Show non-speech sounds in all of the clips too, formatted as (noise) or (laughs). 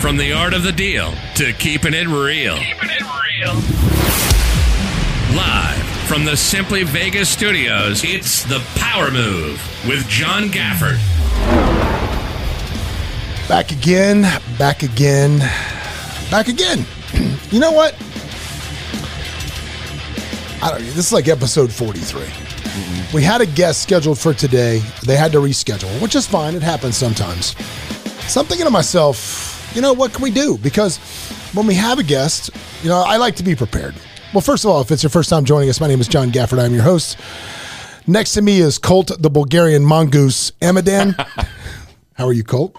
From the art of the deal to keeping it real. Keeping it real. Live from the Simply Vegas studios, it's The Power Move with John Gafford. Back again, back again, back again. (clears throat) you know what? I don't. This is like episode forty-three. Mm-hmm. We had a guest scheduled for today. They had to reschedule, which is fine. It happens sometimes. So I'm thinking to myself, you know, what can we do? Because when we have a guest, you know, I like to be prepared. Well, first of all, if it's your first time joining us, my name is John Gafford. I'm your host. Next to me is Colt, the Bulgarian mongoose, Amidan. (laughs) How are you, Colt?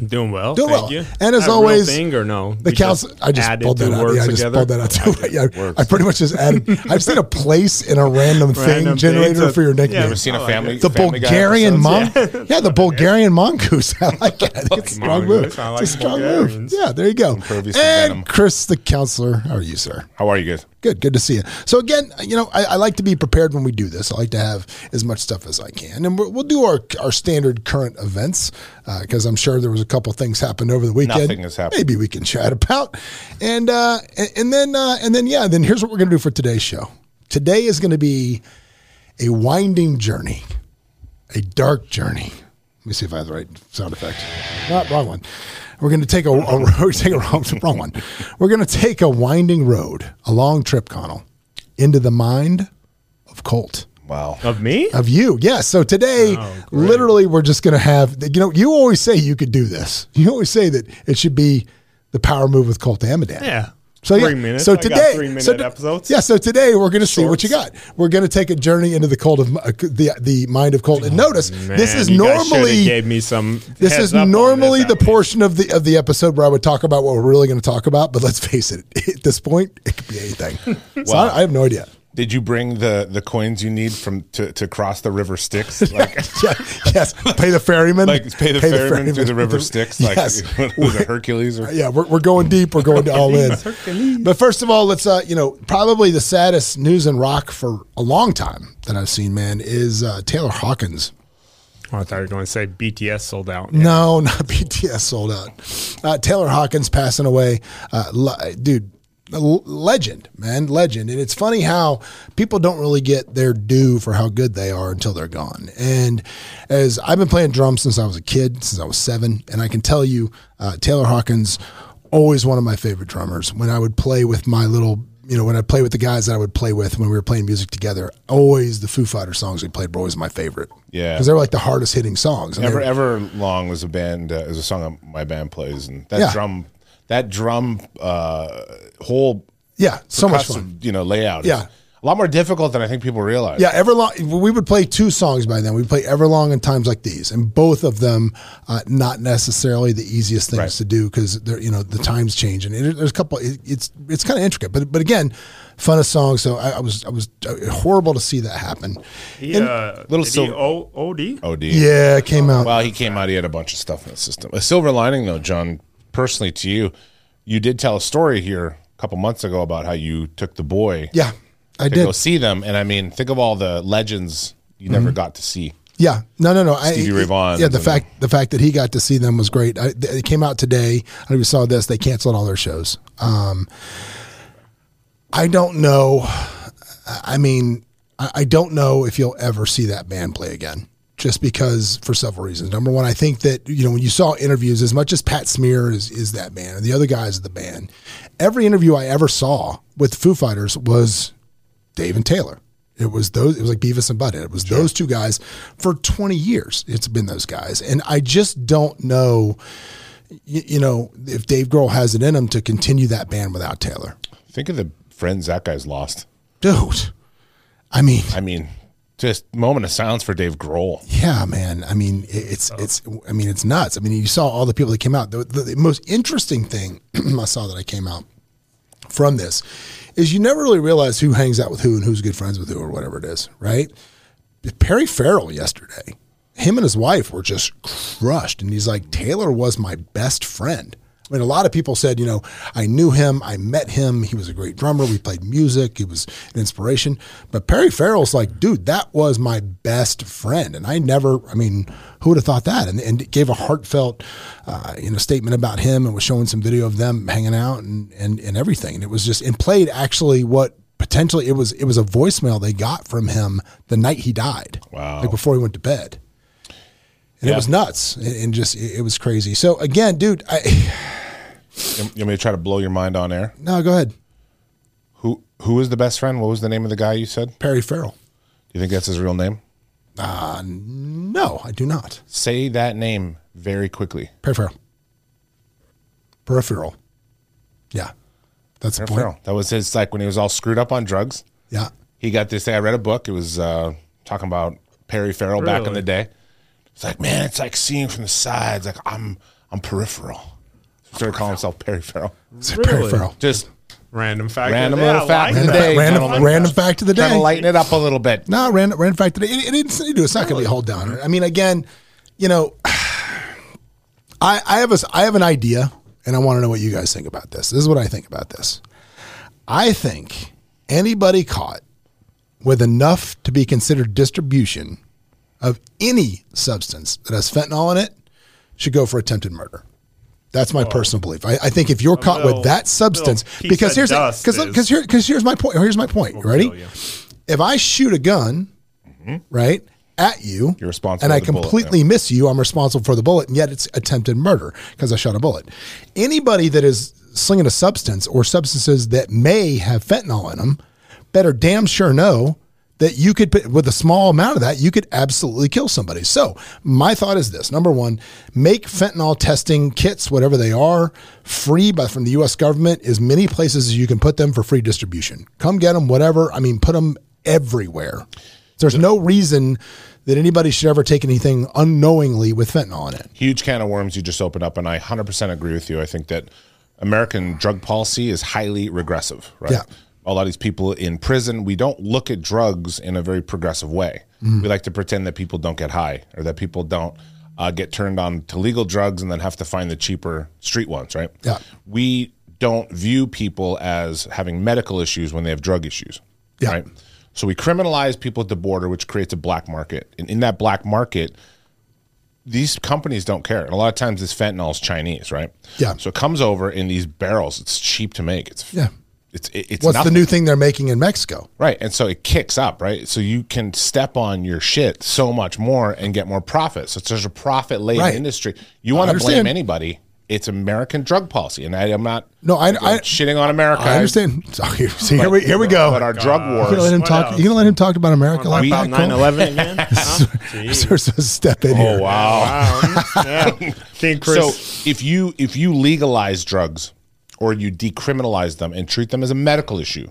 (laughs) Doing well. Doing thank well. you. And as That a real always, thing or no? The We council. I just pulled that out. Yeah, I just together? pulled that out too. (laughs) Yeah. I pretty much just added. I've seen a place in a (laughs) random thing Random generator thing to- for your nickname. yeah, nickname. Ever seen a family? the Family Bulgarian episodes? monk. Yeah, the Bulgarian mongoose. I like it. I think it's a strong move. Mongoose. Like it's a strong move. Yeah, there you go. And. Chris, the counselor. How are you, sir? How are you guys? Good, good to see you. So again, you know, I, I like to be prepared when we do this. I like to have as much stuff as I can, and we'll, do our our standard current events because I'm sure there was a couple things happened over the weekend. Nothing has happened. Maybe we can chat about, and uh, and, then uh, and then yeah, then here's what we're gonna do for today's show. Today is going to be a winding journey, a dark journey. Let me see if I have the right sound effect. Not wrong one. We're going to take a, a (laughs) we're gonna take a wrong, wrong one. We're going to take a winding road, a long trip, Connell, into the mind of Colt. Wow. Of me? Of you, yes. So today, Oh, literally, we're just going to have. You know, you always say you could do this. You always say that it should be the power move with Colt Amidan. Yeah. So Three yeah, minutes. So today, three minute so to- episodes. Yeah. So today we're going to see what you got. We're going to take a journey into the cold of uh, the the mind of Colt. And notice this Oh, Man, is you normally gave me some. this is normally this the portion of the of the episode where I would talk about what we're really going to talk about. But let's (laughs) face it, at this point, it could be anything. (laughs) so Wow. I, I have no idea. Did you bring the the coins you need from to, to cross the river Styx? (laughs) Like, yes, pay the ferryman. like pay the ferryman through the river Styx? Like yes. (laughs) was it Hercules or Yeah, we're, we're going deep. We're going all in. (laughs) But first of all, let's uh, you know, probably the saddest news in rock for a long time that I've seen, man, is uh, Taylor Hawkins. Oh, I thought you were going to say BTS sold out. No, not BTS sold out. Uh, Taylor Hawkins passing away, uh, le- dude. Legend, man, legend, and it's funny how people don't really get their due for how good they are until they're gone. And as I've been playing drums since I was a kid, since I was seven, and I can tell you, uh, Taylor Hawkins, always one of my favorite drummers. When I would play with my little, you know, when I play with the guys that I would play with when we were playing music together, always the Foo Fighter songs we played were always my favorite. Yeah. because they were like the hardest hitting songs. And Ever were- Ever Long was a band uh, is a song my band plays and that Yeah. drum that drum uh, whole yeah, so much fun. you know layout Yeah. a lot more difficult than I think people realize. Yeah, Everlong. We would play two songs by then. We'd play Everlong and Times Like These, and both of them uh, not necessarily the easiest things Right. to do because they're you know the times change and it, there's a couple. It, it's it's kind of intricate, but but again, fun of songs. So I, I was I was uh, horrible to see that happen. He, And- uh, Little did silver- he O- OD? OD. yeah, it came out. Well, he came out. He had a bunch of stuff in the system. A silver lining, though, John. Personally, to you, you did tell a story here a couple months ago about how you took the boy Yeah, I to did. go see them, and I mean, think of all the legends you never got to see. Yeah, no, no, no. I, Stevie Ray Vaughan Yeah, the fact the fact that he got to see them was great. I, it came out today. I don't know saw this. They canceled all their shows. Um, I don't know. I mean, I, I don't know if you'll ever see that band play again. Just because, for several reasons. Number one, I think that you know when you saw interviews, as much as Pat Smear is is that band, and the other guys of the band, every interview I ever saw with Foo Fighters was Dave and Taylor. It was those. It was like Beavis and Butthead. It was those two guys for twenty years. It's been those guys, and I just don't know. You, you know, if Dave Grohl has it in him to continue that band without Taylor, Think of the friends that guy's lost. dude. I mean, I mean, just moment of silence for Dave Grohl. yeah, man. I mean, it- it's oh. it's. I mean, it's nuts. I mean, you saw all the people that came out. The, the, the most interesting thing (clears throat) I saw that I came out from this is you never really realize who hangs out with who and who's good friends with who or whatever it is, right? Perry Farrell yesterday, him and his wife were just crushed, and he's like, Taylor was my best friend. I mean, a lot of people said, you know, I knew him, I met him, he was a great drummer, we played music, he was an inspiration. But Perry Farrell's like, dude, that was my best friend, and I never, I mean, who would have thought that? And, and gave a heartfelt, uh, you know, statement about him, and was showing some video of them hanging out and and and everything, and it was just and played actually what potentially it was it was a voicemail they got from him the night he died, Wow. like before he went to bed. And Yeah. it was nuts, and and just it it was crazy. So again, dude, I You you want me to try to blow your mind on air? no, go ahead. Who who was the best friend? What was the name of the guy you said? Perry Farrell. Do you think that's his real name? Uh, no, I do not. Say that name very quickly. Perry Farrell. Peripheral. Yeah, that's the point. Farrell. That was his like when he was all screwed up on drugs. Yeah, He got this thing. I read a book. It was uh, talking about Perry Farrell back in the day. It's like, man, it's like seeing from the sides. Like I'm, I'm peripheral. He started calling himself Perry Farrell. it's Perry Really? Farrell. Just Random fact. Random little fact like of the day. random, gentlemen. random fact of the trying to day. lighten it up a little bit. No, random, random fact of the day. It, it didn't do. It's not going to be a hold down. I mean, again, you know, (sighs) I, I have a, I have an idea, and I want to know what you guys think about this. This is what I think about this. I think anybody caught with enough to be considered distribution of any substance that has fentanyl in it should go for attempted murder. That's my oh. personal belief. I, I think if you're caught little- with that substance, because here's because because here because here's my point. Here's my point. You ready? you. If I shoot a gun, mm-hmm. right at you, You're responsible and I the bullet, completely miss you, I'm responsible for the bullet, and yet it's attempted murder because I shot a bullet. Anybody that is slinging a substance or substances that may have fentanyl in them better damn sure know that you could put with a small amount of that you could absolutely kill somebody. So my thought is this: number one, make fentanyl testing kits, whatever they are, free by from the U.S. government. As many places as you can put them for free distribution. Come get them, whatever. I mean, put them everywhere. There's no reason that anybody should ever take anything unknowingly with fentanyl in it. huge can of worms you just opened up, and I 100% agree with you. I think that American drug policy is highly regressive, right? Yeah. A lot of these people in prison, we don't look at drugs in a very progressive way. Mm-hmm. We like to pretend that people don't get high or that people don't uh, get turned on to legal drugs and then have to find the cheaper street ones, right? Yeah. We don't view people as having medical issues when they have drug issues, Yeah. right? So we criminalize people at the border, which creates a black market. And in that black market, these companies don't care. And a lot of times this fentanyl is Chinese, right? Yeah. So it comes over in these barrels. It's cheap to make. It's Yeah. It's it, it's What's nothing. the new thing they're making in Mexico? right? And so it kicks up, right? So you can step on your shit so much more and get more profit. So it's such a profit laden Right. industry. You want to blame anybody? It's American drug policy, and I am not. No, I- again, I- shitting on America. I understand. (laughs) Sorry, see, here we here we go. But our drug You're gonna let him What talk. else? You're gonna let him talk about America like Talk that? about 9 11 (laughs) again? Huh? Jeez. Sir, sir, step in oh, here. Oh wow! Wow. Yeah. (laughs) King Chris. So if you if you legalize drugs or you decriminalize them and treat them as a medical issue,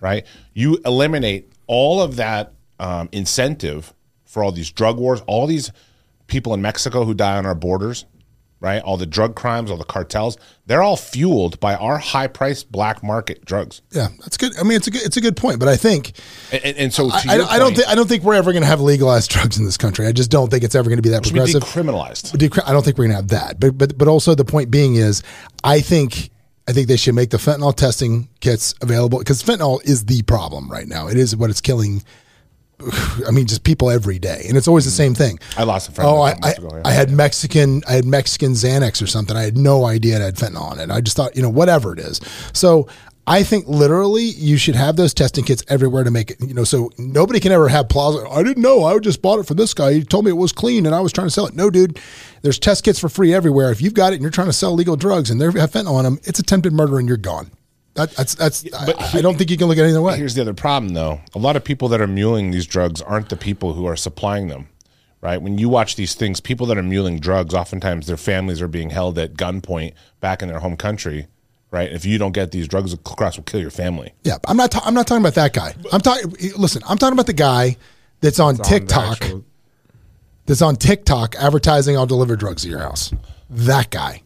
right? You eliminate all of that um, incentive for all these drug wars, all these people in Mexico who die on our borders, right? All the drug crimes, all the cartels, they're all fueled by our high priced black market drugs. Yeah, that's good. I mean, it's a good, it's a good point, but I think And, and, and so to I, your I, I don't point, think I don't think we're ever going to have legalized (laughs) drugs in this country. I just don't think it's ever going to be that be progressive. decriminalized. I don't think we're gonna have that. But but but also the point being is, I think I think they should make the fentanyl testing kits available because fentanyl is the problem right now. It is what it's killing. (sighs) I mean, just people every day, and it's always the same thing. I lost a friend Oh, I, ago, yeah. I had Mexican, I had Mexican Xanax or something. I had no idea it had fentanyl in it. I just thought, you know, whatever it is. So I think literally you should have those testing kits everywhere to make it, you know, so nobody can ever have plaza. I didn't know. I just bought it from this guy. He told me it was clean and I was trying to sell it. No, dude, there's test kits for free everywhere. If you've got it and you're trying to sell legal drugs and they have fentanyl in them, it's attempted murder and you're gone. That, that's, that's, but I, I don't think you can look at it either way. Here's the other problem, though. A lot of people that are muling these drugs aren't the people who are supplying them, right? When you watch these things, people that are muling drugs, oftentimes their families are being held at gunpoint back in their home country, right? If you don't get these drugs across, will kill your family. Yeah, I'm not. Ta- I'm not talking about that guy. I'm talking. Listen, I'm talking about the guy that's on on the TikTok. actual- that's on TikTok advertising. I'll deliver drugs to your house. That guy.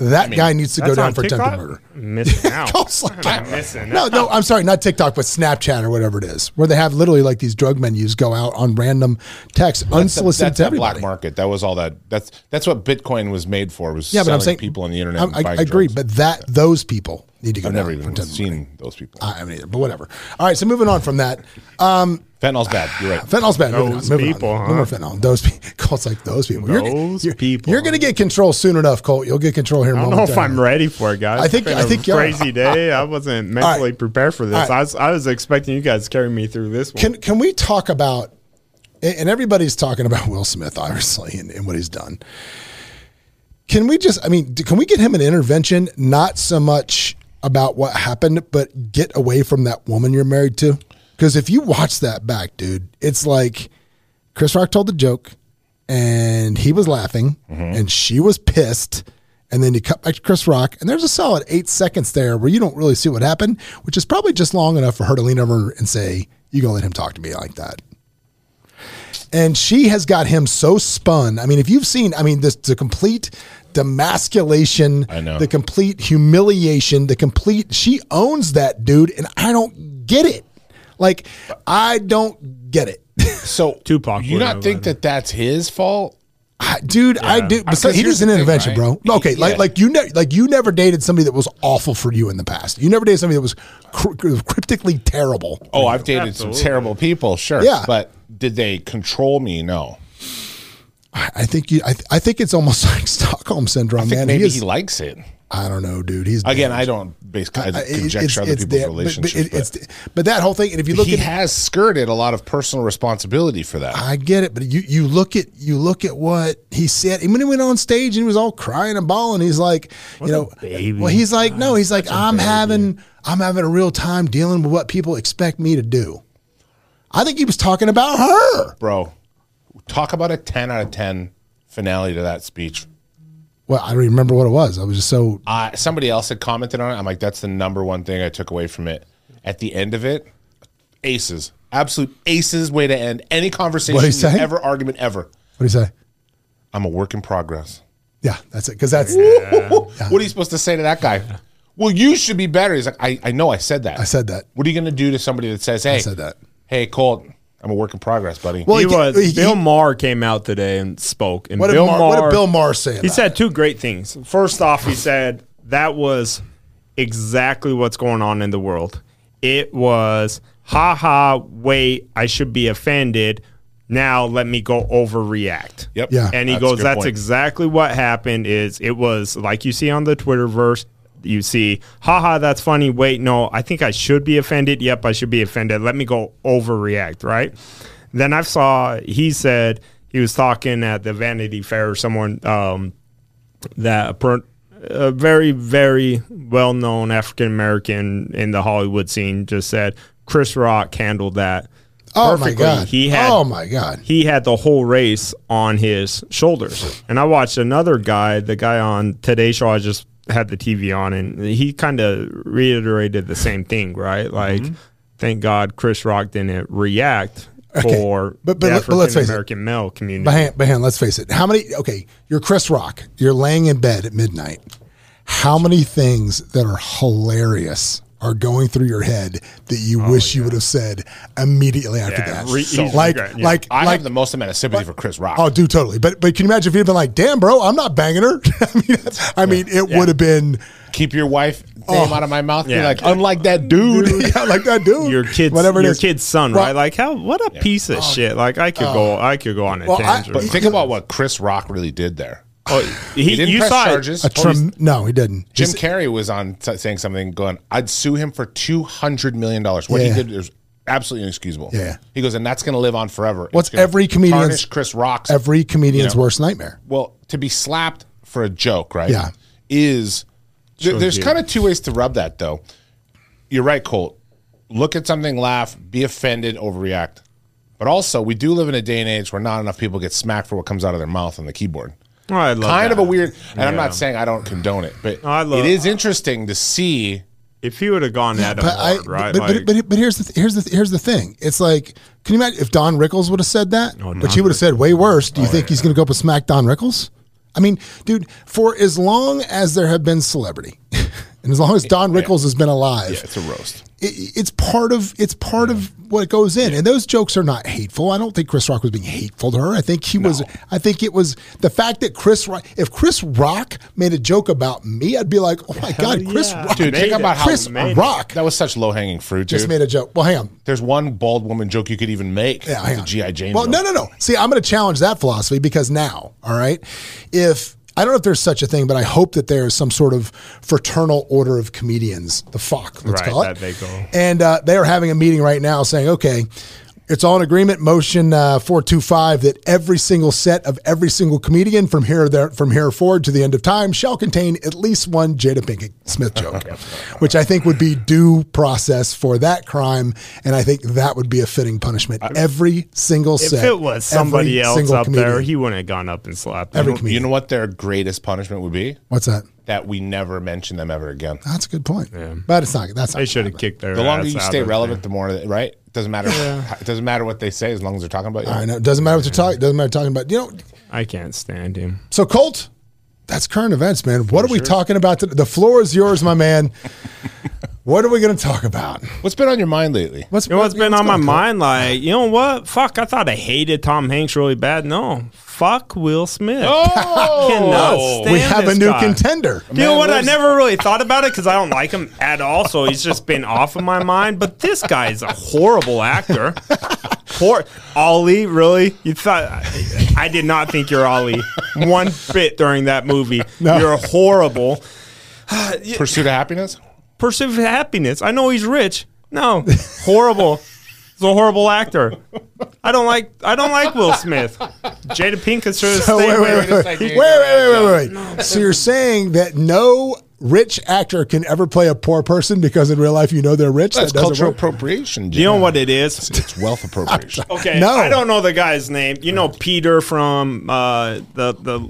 That guy needs to go down for TikTok? attempted murder. Missing (laughs) out. Like, I'm missing no, out. no, I'm sorry, not TikTok, but Snapchat or whatever it is, where they have literally like these drug menus go out on random text, That's the- unsolicited that's to the black market. That was all that. That's that's what Bitcoin was made for. Was Yeah, but I'm saying people on the internet. I, and I, I agree, drugs. but that those people need to go I've never even attempted murder. seen those people. I haven't either, but whatever. All right, so moving on from that. Um, Fentanyl's bad. You're right. Fentanyl's bad. Those on, moving people, on. huh? No more fentanyl. Those people. (laughs) Cole's like those people. You're, Those you're, people. You're going to get control soon enough, Colt. You'll get control here. I don't know if I'm ready for it, guys. I think- It's been I a think you are. crazy day. (laughs) I wasn't mentally prepared for this. All right. I was I was expecting you guys to carry me through this one. Can can we talk about? And everybody's talking about Will Smith, obviously, and, and what he's done. Can we just? I mean, can we get him an intervention? Not so much about what happened, but get away from that woman you're married to. Because if you watch that back, dude, it's like Chris Rock told the joke, and he was laughing, mm-hmm. and she was pissed. And then you cut back to Chris Rock, and there's a solid eight seconds there where you don't really see what happened, which is probably just long enough for her to lean over and say, "You gonna let him talk to me like that?" And she has got him so spun. I mean, if you've seen, I mean, this the complete demasculation, I know. the complete humiliation, the complete. She owns that dude, and I don't get it. Like, I don't get it. (laughs) So (laughs) Tupac You would not have think let that that's his fault? I- dude, I do. But Because he here's needs an the thing, intervention, right? bro. Okay, He- like yeah. like you ne- like you never dated somebody that was awful for you in the past. You never dated somebody that was cr- cryptically terrible. Oh, I've dated Absolutely. some terrible people, sure. Yeah. But did they control me? No. I, think you. I, th- I think it's almost (laughs) like Stockholm syndrome, I think man. maybe he is, he likes it. I don't know, dude. He's Again, damaged. I don't basically I conjecture other people's there, but- relationships. But, it, it's but that whole thing, and if you look he at, has skirted a lot of personal responsibility for that. I get it, but you you look at you look at what he said. And when he went on stage and he was all crying and bawling, he's like, you know, baby. well, he's like, no, he's like, I'm having I'm having a real time dealing with what people expect me to do. I think he was talking about her. Bro, talk about a 10 out of 10 finale to that speech. Well, I don't remember what it was. I was just so Uh, somebody else had commented on it. I'm like, that's the number one thing I took away from it. At the end of it, aces. Absolute aces way to end any conversation, What'd he say? ever, argument ever. what do you say? I'm a work in progress. Yeah, that's it. Because that's (laughs) What are you supposed to say to that guy? Well, you should be better. He's like, I, I know I said that. I said that. What are you going to do to somebody that says, hey, said that. hey, Colt, I'm a work in progress, buddy. Well, he he- was he- Bill he- Maher came out today and spoke. And What did Bill Mar- what did Bill Maher say He said two great things. First off, he said that was exactly what's going on in the world. It was, ha ha, wait, I should be offended. Now let me go overreact. Yep. Yeah. And he That's goes, that's point. exactly what happened is it was like you see on the Twitterverse, you see, haha, that's funny. Wait, no, I think I should be offended. Yep, I should be offended. Let me go overreact, right? Then I saw he said he was talking at the Vanity Fair or someone um, that a, per, a very, very well known African American in the Hollywood scene just said Chris Rock handled that. Oh my perfectly. god. He had Oh my god. he had the whole race on his shoulders. And I watched another guy, the guy on Today Show, I just had the TV on, and he kind of reiterated the same thing, right? Mm-hmm. Like, thank God Chris Rock didn't react Okay. for But- but but let's face it. American male community. But hang let's face it. How many? Okay, you're Chris Rock. You're laying in bed at midnight. How many things that are hilarious are going through your head that you oh, wish you would have said immediately after Oh, Yeah, that? re- he's like, regret- yeah. like, I like. have the most amount of sympathy for Chris Rock. Oh, dude, totally. But but can you imagine if he'd been like, "Damn, bro, I'm not banging her." (laughs) I mean, that's- I mean, it would have been Keep your wife Oh. name out of my mouth. Be Yeah. like, unlike that dude. (laughs) yeah, like that dude. your kid's whatever your kid's son, right? Like how what a piece of oh, shit. Like I could go oh. I could go on a Well, I- tangent. But think about what Chris Rock really did there. Oh, he, He didn't you press saw it. charges. A trem- oh, no, he didn't. Jim He's- Carrey was on t- saying something, going, "I'd sue him for two hundred million dollars." What Yeah. he did is absolutely inexcusable. Yeah. he goes, and that's going to live on forever. What's It's gonna every comedian's- Chris Rock's every comedian's You know. worst nightmare. well to be slapped for a joke, right? Yeah. is th- Shows there's kind of two ways to rub that though. You're right, Colt. Look at something, laugh, be offended, overreact. But also, we do live in a day and age where not enough people get smacked for what comes out of their mouth on the keyboard. Oh, I love kind of a weird, and I'm not saying I don't condone it, but I love- it is interesting to see. If he would have gone at him But I, right? but, like, but, but, but here's the th- here's the here's the thing. It's like, can you imagine if Don Rickles would have said that, Oh, but he would have said way worse? Do you oh, think he's going to go up and smack Don Rickles? I mean, dude, for as long as there have been celebrity, (laughs) and as long as Don Rickles has been alive, Yeah, it's a roast. it, it's part of it's part of what goes in, and those jokes are not hateful. I don't think Chris Rock was being hateful to her. I think he was. I think it was the fact that Chris Rock. If Chris Rock made a joke about me, I'd be like, oh my god, Chris yeah. Rock, Dude, think about how Chris made it. Rock that was such low hanging fruit. just made a joke. Well, hang on. There's one bald woman joke you could even make. Yeah, hang the on. GI Jane. Well, joke. no, no, no. See, I'm going to challenge that philosophy because now, all right, if I don't know if there's such a thing, but I hope that there is some sort of fraternal order of comedians, the FOC, let's Right, call it. that they go. And uh, they are having a meeting right now saying, okay, it's all in agreement. Motion uh, four two five that every single set of every single comedian from here there from here forward to the end of time shall contain at least one Jada Pinkett Smith joke, (laughs) which I think would be due process for that crime, and I think that would be a fitting punishment. Every single If set. If it was somebody else single up there, he wouldn't have gone up and slapped Every him. comedian. You know what their greatest punishment would be? What's that? That we never mention them ever again. That's a good point. But it's not. That's not They should have kicked their The longer ass you stay of relevant, the more right. Doesn't matter. It (laughs) doesn't matter what they say as long as they're talking about you. I know. It doesn't matter what they're talking. Doesn't matter talking about. You know. I can't stand him. So Colt, that's current events, man. What are we talking about? Today? The floor is yours, my man. what are we going to talk about? What's been on your mind lately? What's, You know what's been what's on my going mind? Like, you know what? Fuck, I thought I hated Tom Hanks really bad. No, fuck Will Smith. Oh, (laughs) Cannot stand We have a new guy. contender. You know Man what? I never really thought about it because I don't like him at all. So he's just been off of my mind. But this guy is a horrible actor. (laughs) Poor Ollie, really? You thought I, I did not think you're Ollie one bit during that movie. No. You're horrible. Pursuit of happiness. Pursuit of happiness. I know he's rich. No, (laughs) horrible. He's a horrible actor. I don't like. I don't like Will Smith. Jada Pinkett should have So wait, wait, wait, wait, wait, wait, wait, wait, wait. So you're saying that no rich actor can ever play a poor person because in real life you know they're rich? That's that doesn't cultural work? appropriation. You know what it is? It's wealth appropriation. (laughs) Okay, No. I don't know the guy's name. You know Peter from uh, the the.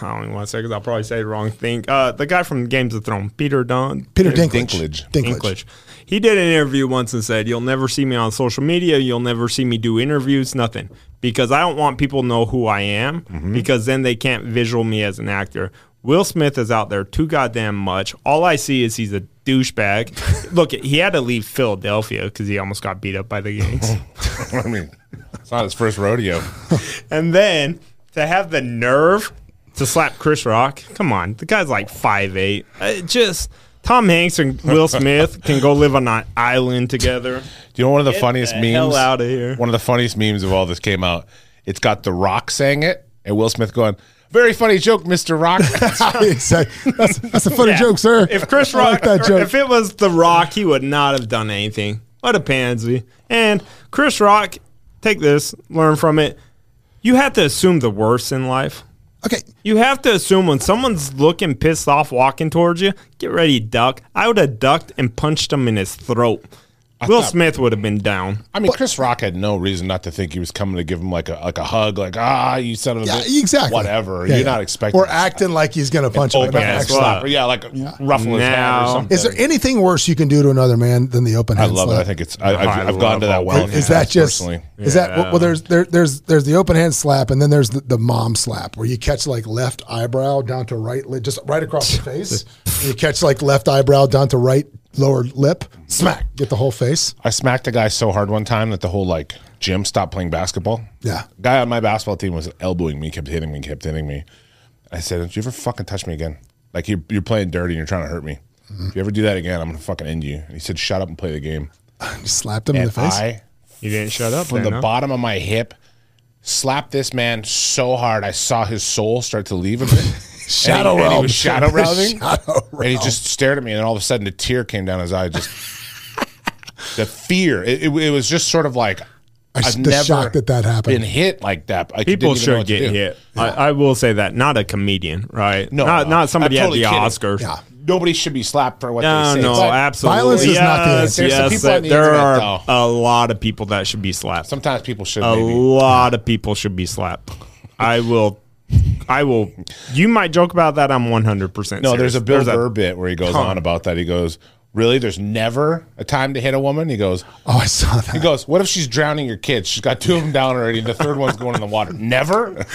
I don't even want to say because I'll probably say the wrong thing. Uh, the guy from Games of Thrones, Peter Dunn. Peter Dinklage. Dinklage. Dinklage. He did an interview once and said, "You'll never see me on social media. You'll never see me do interviews. Nothing, because I don't want people to know who I am. Mm-hmm. Because then they can't visual me as an actor." Will Smith is out there too goddamn much. All I see is he's a douchebag. (laughs) Look, he had to leave Philadelphia because he almost got beat up by the gangs. (laughs) I mean, it's not his first rodeo. (laughs) And then to have the nerve to slap Chris Rock, come on, the guy's like five eight. Just Tom Hanks and Will (laughs) Smith can go live on an island together. Do you know one of the Get funniest the memes? hell outta here. One of the funniest memes of all this came out. It's got The Rock saying it and Will Smith going, "Very funny joke, Mister Rock." (laughs) exactly. That's, that's a funny Yeah. joke, sir. If Chris Rock, like that joke. if it was The Rock, he would not have done anything. What a pansy. And Chris Rock, take this, learn from it. You have to assume the worst in life. Okay, You have to assume when someone's looking pissed off walking towards you, get ready duck. I would have ducked and punched him in his throat. Will thought- Smith would have been down. I mean, Chris Rock had no reason not to think he was coming to give him like a like a hug, like ah, you son of a yeah, bitch." exactly. Whatever. Yeah, You're yeah. not expecting or acting like he's going to punch him. open but not hand that's actually. what- slapper. Yeah, like ruffle his hand Now- or something. Is there anything worse you can do to another man than the open hand slap? I hand love it. slap? I think it's. I, I've, I I've gone to that all well. Is that just personally? is that well, well there's there, there's there's the open hand slap and then there's the, the mom slap where you catch like left eyebrow down to right lip just right across the (laughs) face you catch like left eyebrow down to right lower lip smack get the whole face I smacked a guy so hard one time that the whole like gym stopped playing basketball. Yeah. guy on my basketball team was elbowing me, kept hitting me, kept hitting me. I said, "Don't you ever fucking touch me again? Like you're, you're playing dirty and you're trying to hurt me. If you ever do that again, I'm gonna fucking end you." And he said, "Shut up and play the game." (laughs) just slapped him in the face I, You didn't shut up from then, the huh? bottom of my hip, slapped this man so hard I saw his soul start to leave him. (laughs) Shadow and he, and he was shadow rousing. (laughs) Shadow And he just stared at me, and then all of a sudden, a tear came down his eye. Just (laughs) the fear. It, it, it was just sort of like I- I've the never shock that that happened. been hit like that. I People didn't even know should what get do. hit. I, I will say that. Not a comedian, right? No, not no. not somebody I'm at the kidding. Oscars. Yeah. Nobody should be slapped for what No, they say. no, But absolutely. Violence is yes, not the answer. Yes, people the there internet, are though. a lot of people that should be slapped. Sometimes people should. a maybe. lot of people should be slapped. I will. I will. You might joke about that. I'm 100. percent No, there's a Bill Burr bit where he goes ton. on about that. He goes, really? There's never a time to hit a woman? He goes, Oh, I saw that. he goes, what if she's drowning your kids? She's got two of them down already. The third one's going in the water. Never? (laughs)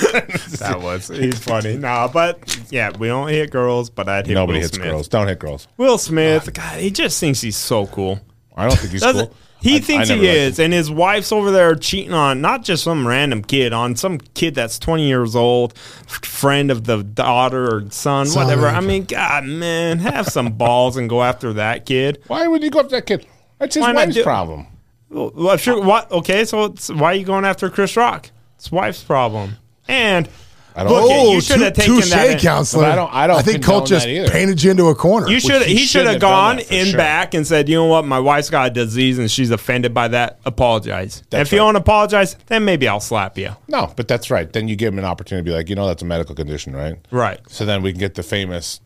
That was he's funny. Nah, but yeah, we don't hit girls, but I'd hit Nobody Will hits Smith. girls. Don't hit girls. Will Smith, oh God, he just thinks he's so cool. I don't think he's Doesn't cool. He I- thinks I he is, and his wife's over there cheating on not just some random kid, on some kid that's twenty years old, friend of the daughter or son, Son, whatever. I mean, God, man, have some balls and go after that kid. Why would you go after that kid? That's his Why wife's do- problem. Well, well, sure. What? Okay, so it's, why are you going after Chris Rock? It's wife's problem. And I don't look, know. you oh, should have taken touche, that. in- counselor. But I don't- I don't I think condone Colt just painted you into a corner. You should. he He should should have have gone in sure. back and said, "You know what? My wife's got a disease and she's offended by that. Apologize. That's if you don't apologize, then maybe I'll slap you." No, but that's right. Then you give him an opportunity to be like, you know, that's a medical condition, right? Right. So then we can get the famous,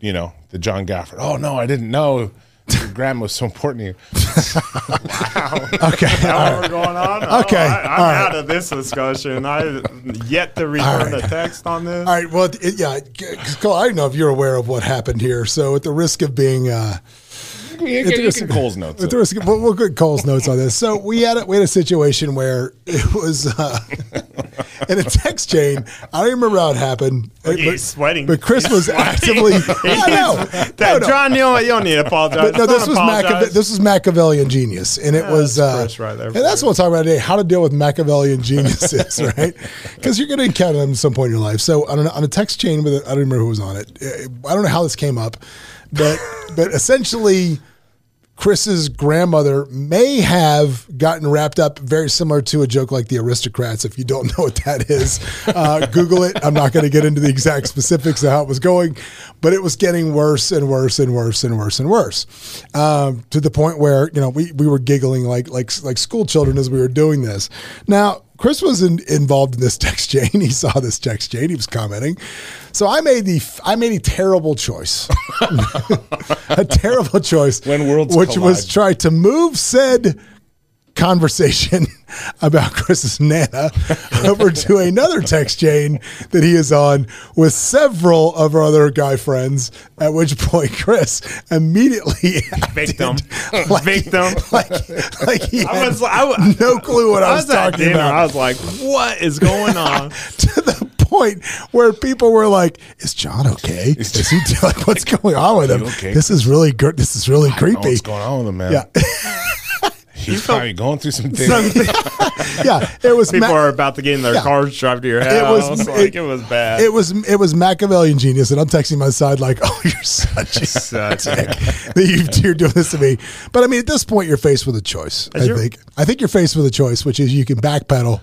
you know, the John Gafford. Oh no, I didn't know your grandma was so important to you. (laughs) wow. okay. right. What's going on? (laughs) Okay, I, am right. out of this discussion. I yet to return right. a text on this. All right. Well, it, yeah, Cole, I don't know if you're aware of what happened here. So, at the risk of being, uh, You, you, can Cole's notes. At the we'll, we'll get Cole's notes on this. So, we had a, we had a situation where it was uh, (laughs) in a text chain. I don't remember how it happened. But, sweating. But Chris He's was sweating. actively. (laughs) I know. That, No, no. John, you? You don't need to apologize. But no, this was this was Machiavellian genius, and it was that's uh, right there and that's what we'll talking about today: how to deal with Machiavellian geniuses, (laughs) right? Because you're going to encounter them at some point in your life. So on, an, on a text chain with, a, I don't remember who was on it. Uh, I don't know how this came up, but but essentially. Chris's grandmother may have gotten wrapped up very similar to a joke like the aristocrats. If you don't know what that is, uh, Google it. I'm not going to get into the exact specifics of how it was going, but it was getting worse and worse and worse and worse and worse um, to the point where you know we, we were giggling like like like school children as we were doing this. Now Chris was in, involved in this text chain. He saw this text chain. He was commenting. So I made the I made a terrible choice, (laughs) a terrible choice When worlds which was collide. try to move said conversation (laughs) about Chris's Nana over to another text chain that he is on with several of our other guy friends. At which point, Chris immediately (laughs) acted Victim. like, Victim. like, like he I had was, I, was- no clue what I, I was, was talking dinner. about. I was like, "What is going on?" (laughs) to the point where people were like, "Is John okay? Is he like what's going on with him? okay? This is really good. This is really I don't know creepy." what's going on with him, man? Yeah, He's probably going through some things. (laughs) yeah. It was People Ma- are about to get in their Yeah. cars, drive to your house. It was- like it- it, was bad. It was it was Machiavellian genius, and I'm texting my side like, (laughs) "Oh, you're such a Such dick (laughs) that you, you're doing this to me." But I mean, at this point, you're faced with a choice. I you're- think. I think you're faced with a choice, which is you can backpedal,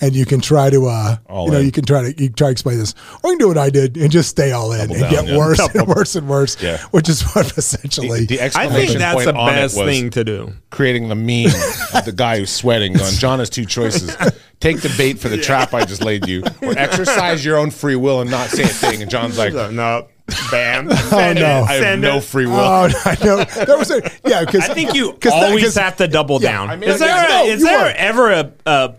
and you can try to, uh, All you know, in. you can try to you can try to explain this, or you can do what I did and just stay all in Double and down, get yeah. worse Double- and worse and worse. Yeah. Which is what essentially. the I exclamation think that's point the best thing to do. creating the meme of the guy who's sweating. Going, (laughs) John has two choices: take the bait for the trap I just laid you, or exercise your own free will and not say a thing. And John's like, No, Bam! (laughs) Oh, oh, no. I have no free will. Oh, I know. There was a yeah. Because I think you 'cause that- always 'cause- have to double Yeah, down. I mean, is there, a, no, is there are. ever a, a,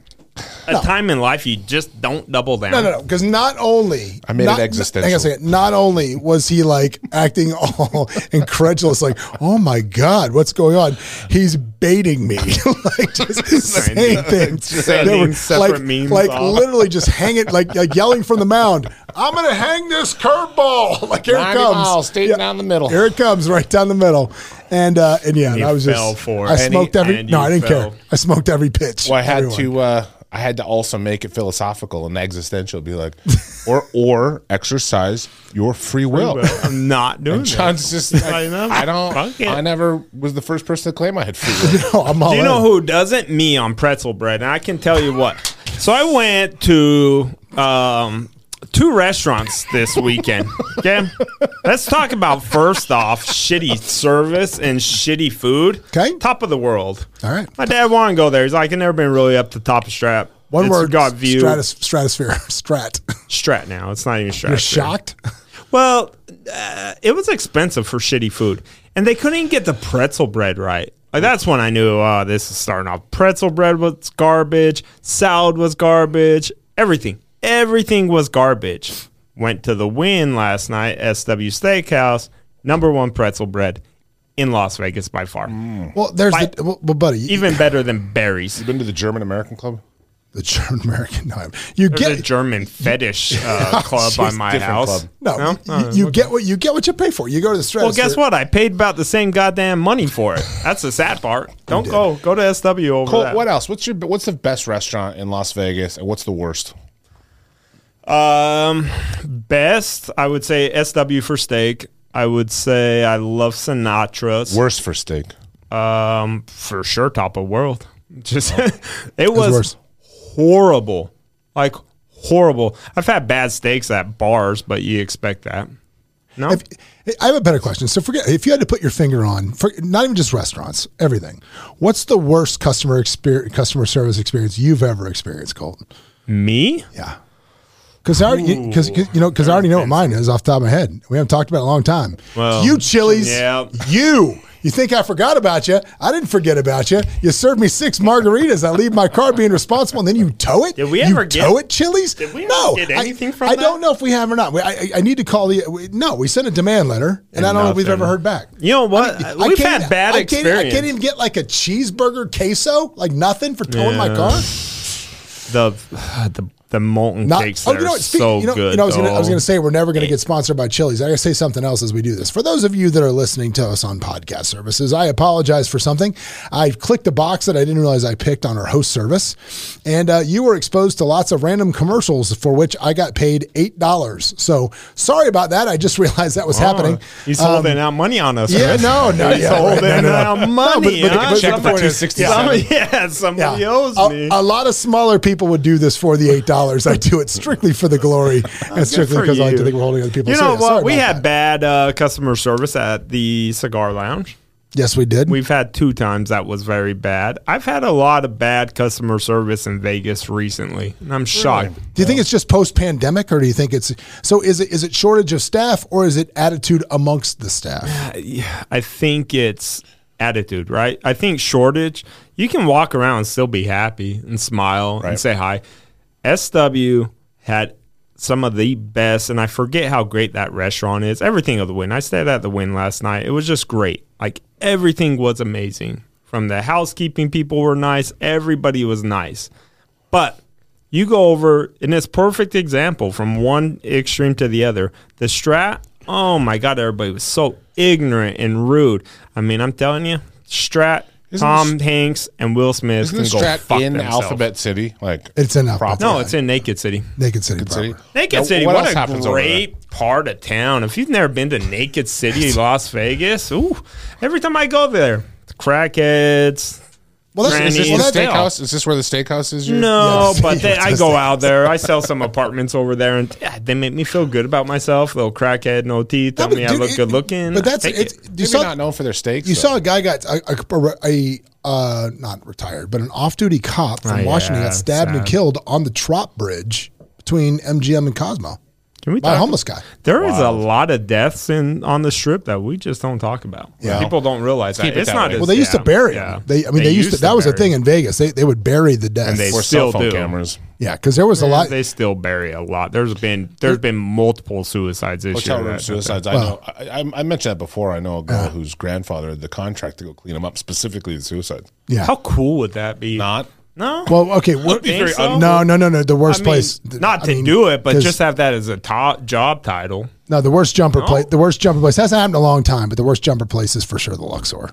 a time in life you just don't double down? No, no, no. Because not only I made it not, existential. Hang on a second. Not only was he like acting all (laughs) incredulous, like, "Oh my god, what's going on?" He's baiting me, (laughs) like just saying things. Sending were, separate like, memes like off. literally just hanging, like, like yelling from the mound. I'm gonna hang this curveball. (laughs) Like here it comes, miles, straight down the middle. Here it comes, right down the middle. And uh, and yeah, and I was fell just for I. And smoked he- every. No, I didn't fell. care. I smoked every pitch. Well, I had everyone. to. Uh, I had to also make it philosophical and existential. Be like, (laughs) or or exercise your free will. I'm not (laughs) doing And that. John's just. I Like, know. I don't. Fuck. I never was the first person to claim I had free (laughs) will. Oh, I'm all Do you know who doesn't? Me on pretzel bread. And I can tell you what. So I went to um, two restaurants this weekend. Okay. Let's talk about first off shitty service and shitty food. Okay. Top of the world. All right. My dad wanted to go there. He's like, I've never been really up to top of strap. One It's word: got view. stratosphere, (laughs) strat. Strat now. It's not even strat. You're shocked. Well, uh, it was expensive for shitty food, and they couldn't even get the pretzel bread right. Like that's when I knew, oh, this is starting off. Pretzel bread was garbage. Salad was garbage. Everything, everything was garbage. Went to the Wynn last night, SW Steakhouse, number one pretzel bread in Las Vegas by far. Well, there's Why- the well, well, buddy. Even better than Barry's. You been to the German American Club? the German American. No, you There's a get German fetish (laughs) uh, club by my different house. club. no. No? you, you okay. get what you get what you pay for. You go to the Well, stratosphere. guess what? I paid about the same goddamn money for it. That's the sad part. (laughs) Don't go. Go to SW over Colt, that. what else? What's your what's the best restaurant in Las Vegas and what's the worst? Um, best I would say SW for steak. I would say I love Sinatra's. Worst for steak. Um, for sure, top of world. (laughs) Just (laughs) it was worse. horrible, like horrible. I've had bad steaks at bars, but you expect that. No, If, I have a better question. So forget if you had to put your finger on, for, not even just restaurants, everything. What's the worst customer experience, customer service experience you've ever experienced, Colton? me. Yeah. Because I already, because you know, because I already know what mine is off the top of my head. We haven't talked about it in a long time. Well, you Chili's, yeah. you. You think I forgot about you? I didn't forget about you. You served me six margaritas. I leave my car being responsible, and then you tow it. Did we you ever get- tow it, Chili's? Did we ever no, get I- from I, that? don't know if we have or not. We- I, I- I need to call the. We, no, we sent a demand letter, and, I don't know if we've ever heard back. You know what? I We've can't- had bad I can't, experience. I can't even get like a cheeseburger queso, like nothing for towing my car. the the the molten Not, cakes oh, you know are? Speak, so you know, good. You know, I was was gonna say we're never gonna get sponsored by Chili's. I gotta say something else as we do this. For those of you that are listening to us on podcast services, I apologize for something. I clicked a box that I didn't realize I picked on our host service, and uh, you were exposed to lots of random commercials for which I got paid eight dollars. So sorry about that. I just (laughs) realized that was happening. He's holding out money on us. Um, yeah, no, no, (laughs) He's yeah, holding no, no, no. out money. but- but- huh? but- check for 267. (laughs) somebody- Yeah, somebody owes a, me. a lot of smaller people would do this for the eight dollars. I do it strictly for the glory (laughs) and strictly because I like to think we're holding other people. You So, know yeah, what? We had that. bad uh, customer service at the cigar lounge. yes, we did. We've had two times that was very bad. I've had a lot of bad customer service in Vegas recently, and I'm shocked. Do you think it's just post pandemic, or do you think it's so? Is it is it shortage of staff, or is it attitude amongst the staff? (sighs) I think it's attitude, right? I think shortage, you can walk around and still be happy and smile Right. and say hi. SW had some of the best, and I forget how great that restaurant is. Everything of the Wynn. I stayed at the Wynn last night. It was just great. Like everything was amazing. From the housekeeping people were nice. Everybody was nice. But you go over, and it's perfect example from one extreme to the other. The Strat, oh my God, everybody was so ignorant and rude. I mean, I'm telling you, Strat, Isn't Tom the- Hanks, and Will Smith Isn't can the go strat fuck in themselves. Alphabet City? Like It's in Alphabet. Proper. No, it's in Naked City. Naked City. City? proper. Naked Now, City, what what, else a happens over great part of town. If you've never been to Naked City, Las Vegas, ooh, every time I go there, the crackheads. Well, that's, Is this well, the that- steakhouse? Is this where the steakhouse is? your- No, Yes. but (laughs) they, I go that. out there. I (laughs) sell some apartments over there, and yeah, they make me feel good about myself. Little crackhead, no teeth. Tell but me I dude, look it- good looking. But that's Take it's. it. You Maybe saw not known for their steaks. you though. saw a guy got a, a, a uh, not retired, but an off-duty cop from Oh, Washington yeah, got stabbed and sad. killed on the Trop Bridge between MGM and Cosmo Can we by a homeless guy. There is a lot of deaths in on the strip that we just don't talk about. Yeah. People don't realize that. It it's that not. way. as- Well, they used yeah, to bury yeah. They, I mean, they, used, to. That was a thing in Vegas. They they would bury the dead. And they- for still cell phone do. cameras. yeah, because there was a lot. They still bury a lot. There's been there's been multiple suicides this Hotel year. room suicides. I know. I, I- I mentioned that before. I know a girl whose grandfather had the contract to go clean them up, specifically the suicides. yeah. How cool would that be? Not. No. well, okay. What, Think very so? no, no, no, no. The I worst mean, place. not I to mean, do it, but just have that as a top job title. no. The worst jumper No? place. The worst jumper place hasn't happened in a long time, but the worst jumper place is for sure the Luxor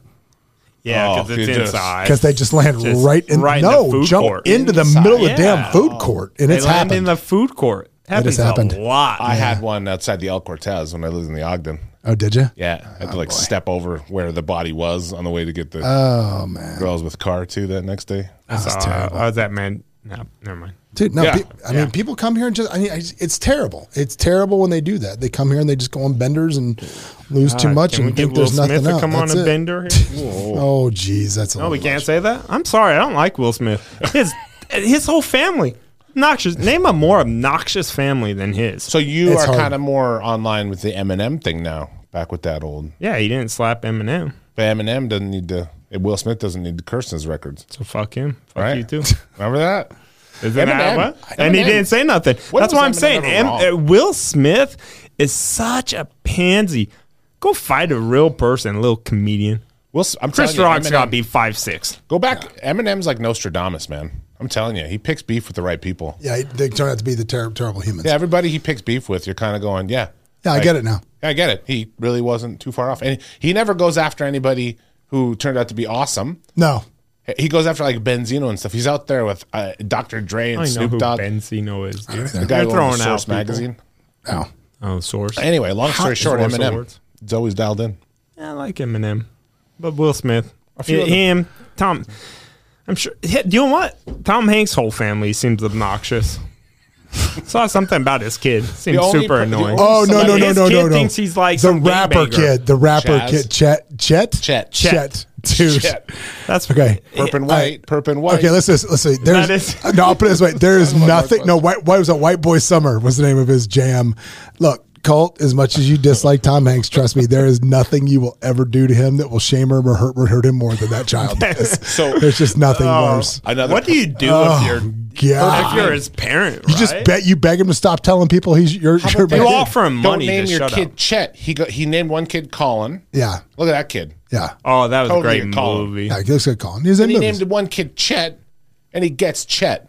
Yeah, Oh, because you it's just- inside. because they just land Just right in. right in no, the food jump court. into the Inside. middle of the Yeah. damn food court, and they it's land happened. in the food court. Happens has happened. a lot. I had one outside the El Cortez when I lived in the Ogden. Oh, did you? Yeah, I had to like step over where the body was on the way to get the Oh man, girls with car too that next day. that's Uh, terrible. I was that man. No, never mind. Dude, no, Yeah. pe- I mean, people come here and just, I mean, I it's terrible. It's terrible when they do that. They come here and they just go on benders and lose too much Can we and get think Will there's Smith nothing to out. come on a it. bender? Here? (laughs) Oh, geez, that's a No, we can't much. say that. I'm sorry. I don't like Will Smith. His his whole family obnoxious. Name a more obnoxious family than his. So you It's are kind of more online with the Eminem thing now. Back with that old, yeah, he didn't slap Eminem. but Eminem doesn't need to. Will Smith doesn't need to curse in his records, So fuck him. Fuck right? you too. (laughs) Remember that? Isn't that Eminem. what? And he didn't say nothing. What That's why I'm Eminem saying ever Em- uh, Will Smith is such a pansy. Go Go fight a real person, a little comedian. We'll, s- I'm Chris telling you, Rock's Eminem- got to be five six. Go back. Eminem's like Nostradamus, man. I'm telling you, he picks beef with the right people. Yeah, they turn out to be the ter- terrible humans. Yeah, everybody he picks beef with, you're kind of going, yeah. Yeah, I get it now. I get it. He really wasn't too far off, and he never goes after anybody who turned out to be awesome. No, He goes after like Benzino and stuff. He's out there with uh, Dr. Dre and I know Snoop who Dogg, Benzino is. Dude. the guy They're who throwing owns out Source people. magazine. no. Oh, source. Anyway, long story short, Source Eminem. Awards. It's always dialed in. Yeah, I like Eminem, but Will Smith, few Yeah, other- him, Tom. I'm sure. yeah, Do you know what? Tom Hanks' whole family seems obnoxious. (laughs) Saw something about his kid. Seems super per- annoying. Oh no no no His no kid no no! thinks he's like the some rapper kid. The rapper Chaz? kid. Chet. Chet. Chet. Chet. Dude. That's Okay. Perp and white. Perp and white. Okay, let's listen. Let's see. There's That is- no. I'll put it this way. There is (laughs) nothing. No. White. What was that? White Boy Summer was the name of his jam. Look, Colt. As much as you dislike Tom Hanks, trust me, there is nothing you will ever do to him that will shame him or hurt or hurt him more than that child (laughs) does. So- there's just nothing oh, worse. Another what do you do Oh, if you're God. if you're his parent? You just bet you beg him to stop telling people he's your. How your You this? offer him money. Don't money name to your shut kid up. Chet. He got, he named one kid Colin. Yeah. Look at that kid. Yeah. Oh, that was Totally a great a call. movie. Yeah. He looks good, Colin. He's in And he movies. named one kid Chet, and he gets Chet.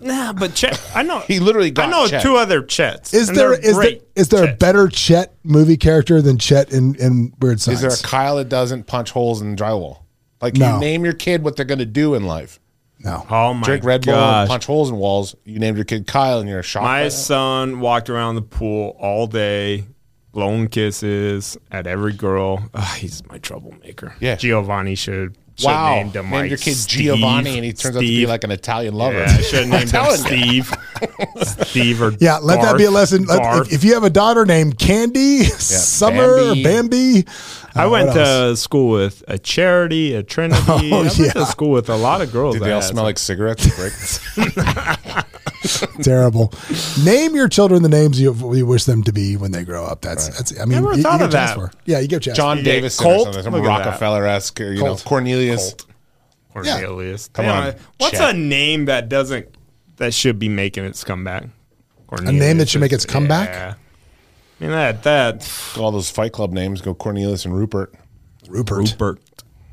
Nah, but Chet, I know He literally got I know Chet. two other Chets. Is and there they're there great is there a better Chet movie character than Chet in, in Weird Science? Is there a Kyle that doesn't punch holes in drywall? Like No. you name your kid what they're going to do in life. no. Oh my Drink Red Bull, gosh. punch holes in walls. You named your kid Kyle, and you're shocked. by My that? son walked around the pool all day, blowing kisses at every girl. Ugh, he's my troublemaker. Yeah. Giovanni should. Should Wow, named him named like your kid Steve. Giovanni, and he turns out to be like an Italian lover. Yeah, I should have (laughs) named him. Steve. Steve or Yeah, let that be a lesson. Let- if, if you have a daughter named Candy, (laughs) Summer, Bambi. or Bambi, I uh, went to school with a charity, a (laughs) Trinity. Oh, I went yeah. to school with a lot of girls. Did they all smell like cigarettes? Rick? (laughs) terrible. Name your children the names you, you wish them to be when they grow up. That's that's. I mean, Never you, thought you of get a chance that. for. Yeah, you get a chance. John Yeah, Davis or Colt? something, some Look at that. Rockefeller esque, you know, Colt. Cornelius. Cornelius. Come Damn, on, What's Chet. a name that doesn't that should be making its comeback? A name that should make its comeback? Yeah. I mean that that All those Fight Club names go Cornelius and Rupert. Rupert. Rupert.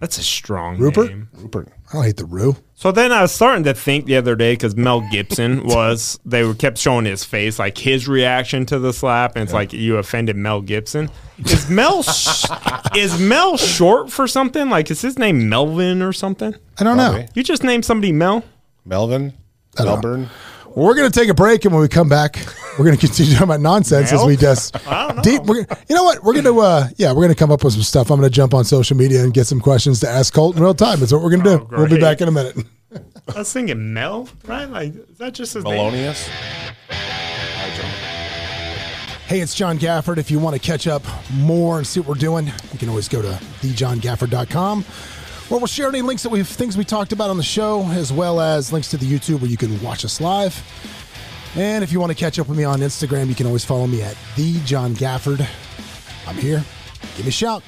That's a strong Rupert? name. Rupert. I don't hate the Rue. So then I was starting to think the other day because Mel Gibson (laughs) was they were kept showing his face like his reaction to the slap and it's like you offended Mel Gibson. Is Mel sh- is Mel short for something like is his name Melvin or something? I don't know. You just named somebody Mel. Melvin. don't know. Melbourne. Well, we're going to take a break, and when we come back, we're going to continue talking about nonsense as we just. (laughs) Deep, we're, you know what? We're going to, uh, yeah, we're going to come up with some stuff. I'm going to jump on social media and get some questions to ask Colt in real time. That's what we're going to do. Oh, we'll be back in a minute. (laughs) I was thinking Mel, right? Like is that just his name? Melonius. Hey, it's John Gafford. If you want to catch up more and see what we're doing, you can always go to thejohngafford.com where we'll share any links that we've things we talked about on the show, as well as links to the YouTube where you can watch us live. And if you want to catch up with me on Instagram, you can always follow me at the John Gafford. I'm here. Give me a shout.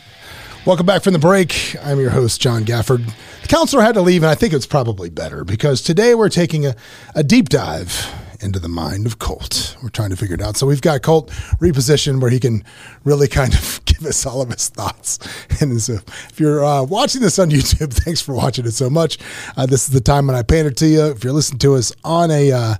Welcome back from the break. I'm your host, John Gafford. The counselor had to leave, and I think it's probably better because today we're taking a, a deep dive into the mind of Colt. We're trying to figure it out. So we've got Colt repositioned where he can really kind of (laughs) give us all of his thoughts. And so if you're uh, watching this on (laughs) YouTube, thanks for watching it so much. Uh, this is the time when I paint it to you. If you're listening to us on a uh,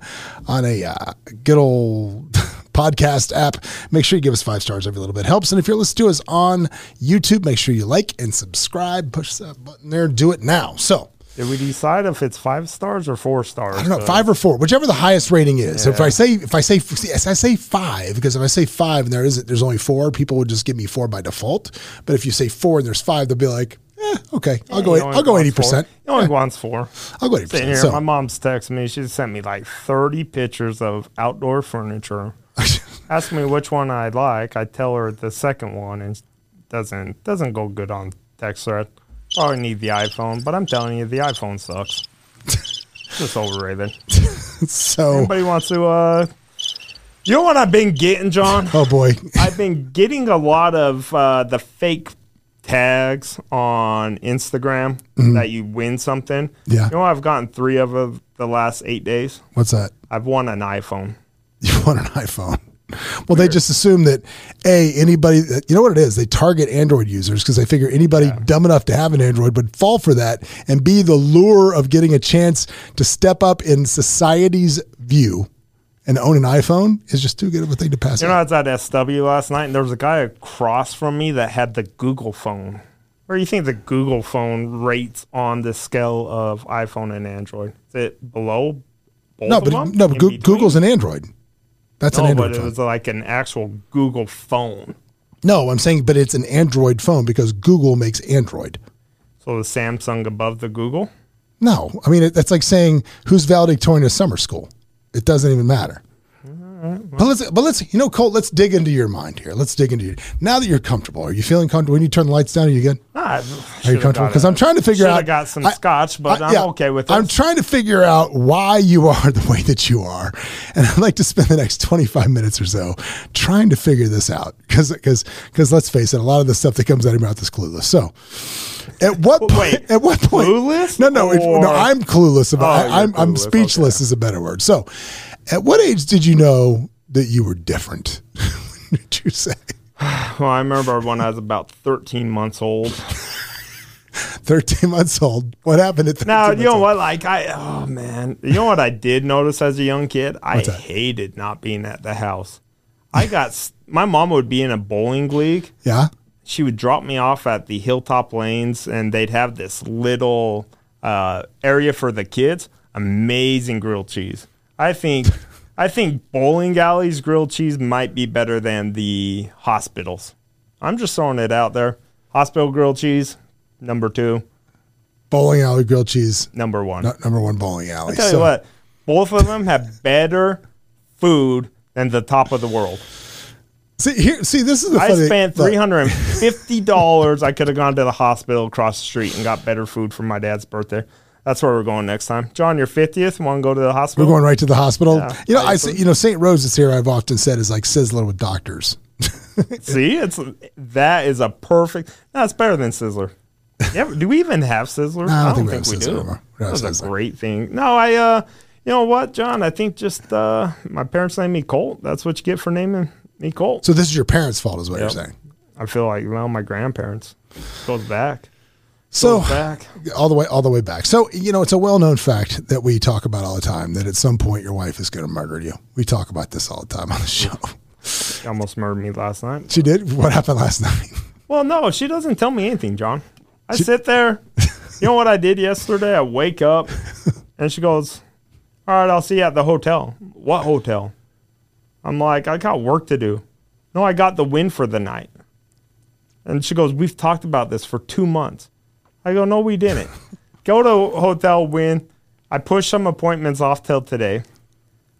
on a uh, good old (laughs) podcast app. Make sure you give us five stars every little bit helps. And if you're listening to us on YouTube, make sure you like and subscribe. Push that button there. Do it now. So Did we decide if it's five stars or four stars? I don't know, five or four, whichever the highest rating is. So if I say if I say yes, I say five because if I say five and there isn't, there's only four, people would just give me four by default. But if you say four and there's five, they'll be like, eh, okay, I'll go. I'll go eighty percent. He only wants four. I'll go eighty percent. So my mom's texting me. She sent me like 30 pictures of outdoor furniture. (laughs) Ask me which one I like. I tell her the second one, and doesn't doesn't go good on text thread. Probably need the iPhone, but I'm telling you, the iPhone sucks. (laughs) Just overrated. so Anybody wants to? uh You know what I've been getting, John? (laughs) oh boy, I've been getting a lot of uh, the fake tags on Instagram that you win something. Mm-hmm. Yeah. You know, I've gotten three of them the last eight days. what's that? I've won an iPhone. (laughs) You won an iPhone? Well, they just assume that a anybody. You know what it is? They target Android users because they figure anybody dumb enough to have an Android would fall for that, and b the lure of getting a chance to step up in society's view and own an iPhone is just too good of a thing to pass. You know, up. I was at SW last night, and there was a guy across from me that had the Google phone. Where do you think the Google phone rates on the scale of iPhone and Android? Is it below both no, but no, but Google's an Android. That's an No, Android but it phone. was like an actual Google phone. no, I'm saying, but it's an Android phone because Google makes Android. So the Samsung above the Google. No, I mean it, that's like saying who's valedictorian of summer school. It doesn't even matter. But let's, but let's, you know, Colt. Let's dig into your mind here. Let's dig into you. Now that you're comfortable, are you feeling comfortable? When you turn the lights down, are you good? Are you comfortable? Because I'm trying to figure out. I got some I- scotch, but I- I'm yeah, okay with it. I'm trying to figure out why you (laughs) are the way that you are, and I'd like to spend the next 25 minutes or so trying to figure this out. Because, because, because, let's face it, a lot of the stuff that comes out of your mouth is clueless. So, at what point? Wait, at what point? clueless No, no, it- no. I'm clueless about. Oh, I, i'm I'm clueless, speechless is a better word. So, at what age did you know that you were different? (laughs) did you say? (sighs) Well, I remember when I was about 13 months old. (laughs) 13 months old. What happened at 13 Now, you know old? what? Like, I, oh man, you know what I did notice as a young kid? I hated not being at the house. I got, (laughs) my mom would be in a bowling league. Yeah. She would drop me off at the Hilltop Lanes, and they'd have this little uh, area for the kids. Amazing grilled cheese. I think, (laughs) I think bowling alleys grilled cheese might be better than the hospitals. I'm just throwing it out there. Hospital grilled cheese, number two. Bowling alley grilled cheese. Number one. Not number one bowling alley. Tell So- you what, both of them have better food than the top of the world. See here. See, this is the I spent three hundred and fifty (laughs) dollars. I could have gone to the hospital across the street and got better food for my dad's birthday. That's where we're going next time. John, your fiftieth. Want to go to the hospital? We're going right to the hospital. Yeah. you know, I say, you know, St. Rose is here. I've often said is like Sizzler with doctors. (laughs) See, it's that is a perfect. That's better than Sizzler. Yeah, do we even have Sizzler? No, I don't I think don't we think, we Sizzler do. anymore. We don't That was a great thing. No, I. uh You know what, John? I think just uh my parents named me Colt. That's what you get for naming me Colt. So this is your parents' fault, is what Yep. you're saying. I feel like well, my grandparents goes back. So back. all the way, all the way back. So you know, it's a well-known fact that we talk about all the time that at some point your wife is going to murder you. We talk about this all the time on the show. She (laughs) almost murdered me last night. She did. What happened last night? (laughs) Well, no, she doesn't tell me anything, John. I sit there. You know what I did yesterday? I wake up (laughs) and she goes, All right, I'll see you at the hotel. What hotel? I'm like, I got work to do. No, I got the Wynn for the night. And she goes, We've talked about this for two months. I go, No, we didn't. Go to hotel Wynn. I push some appointments off till today.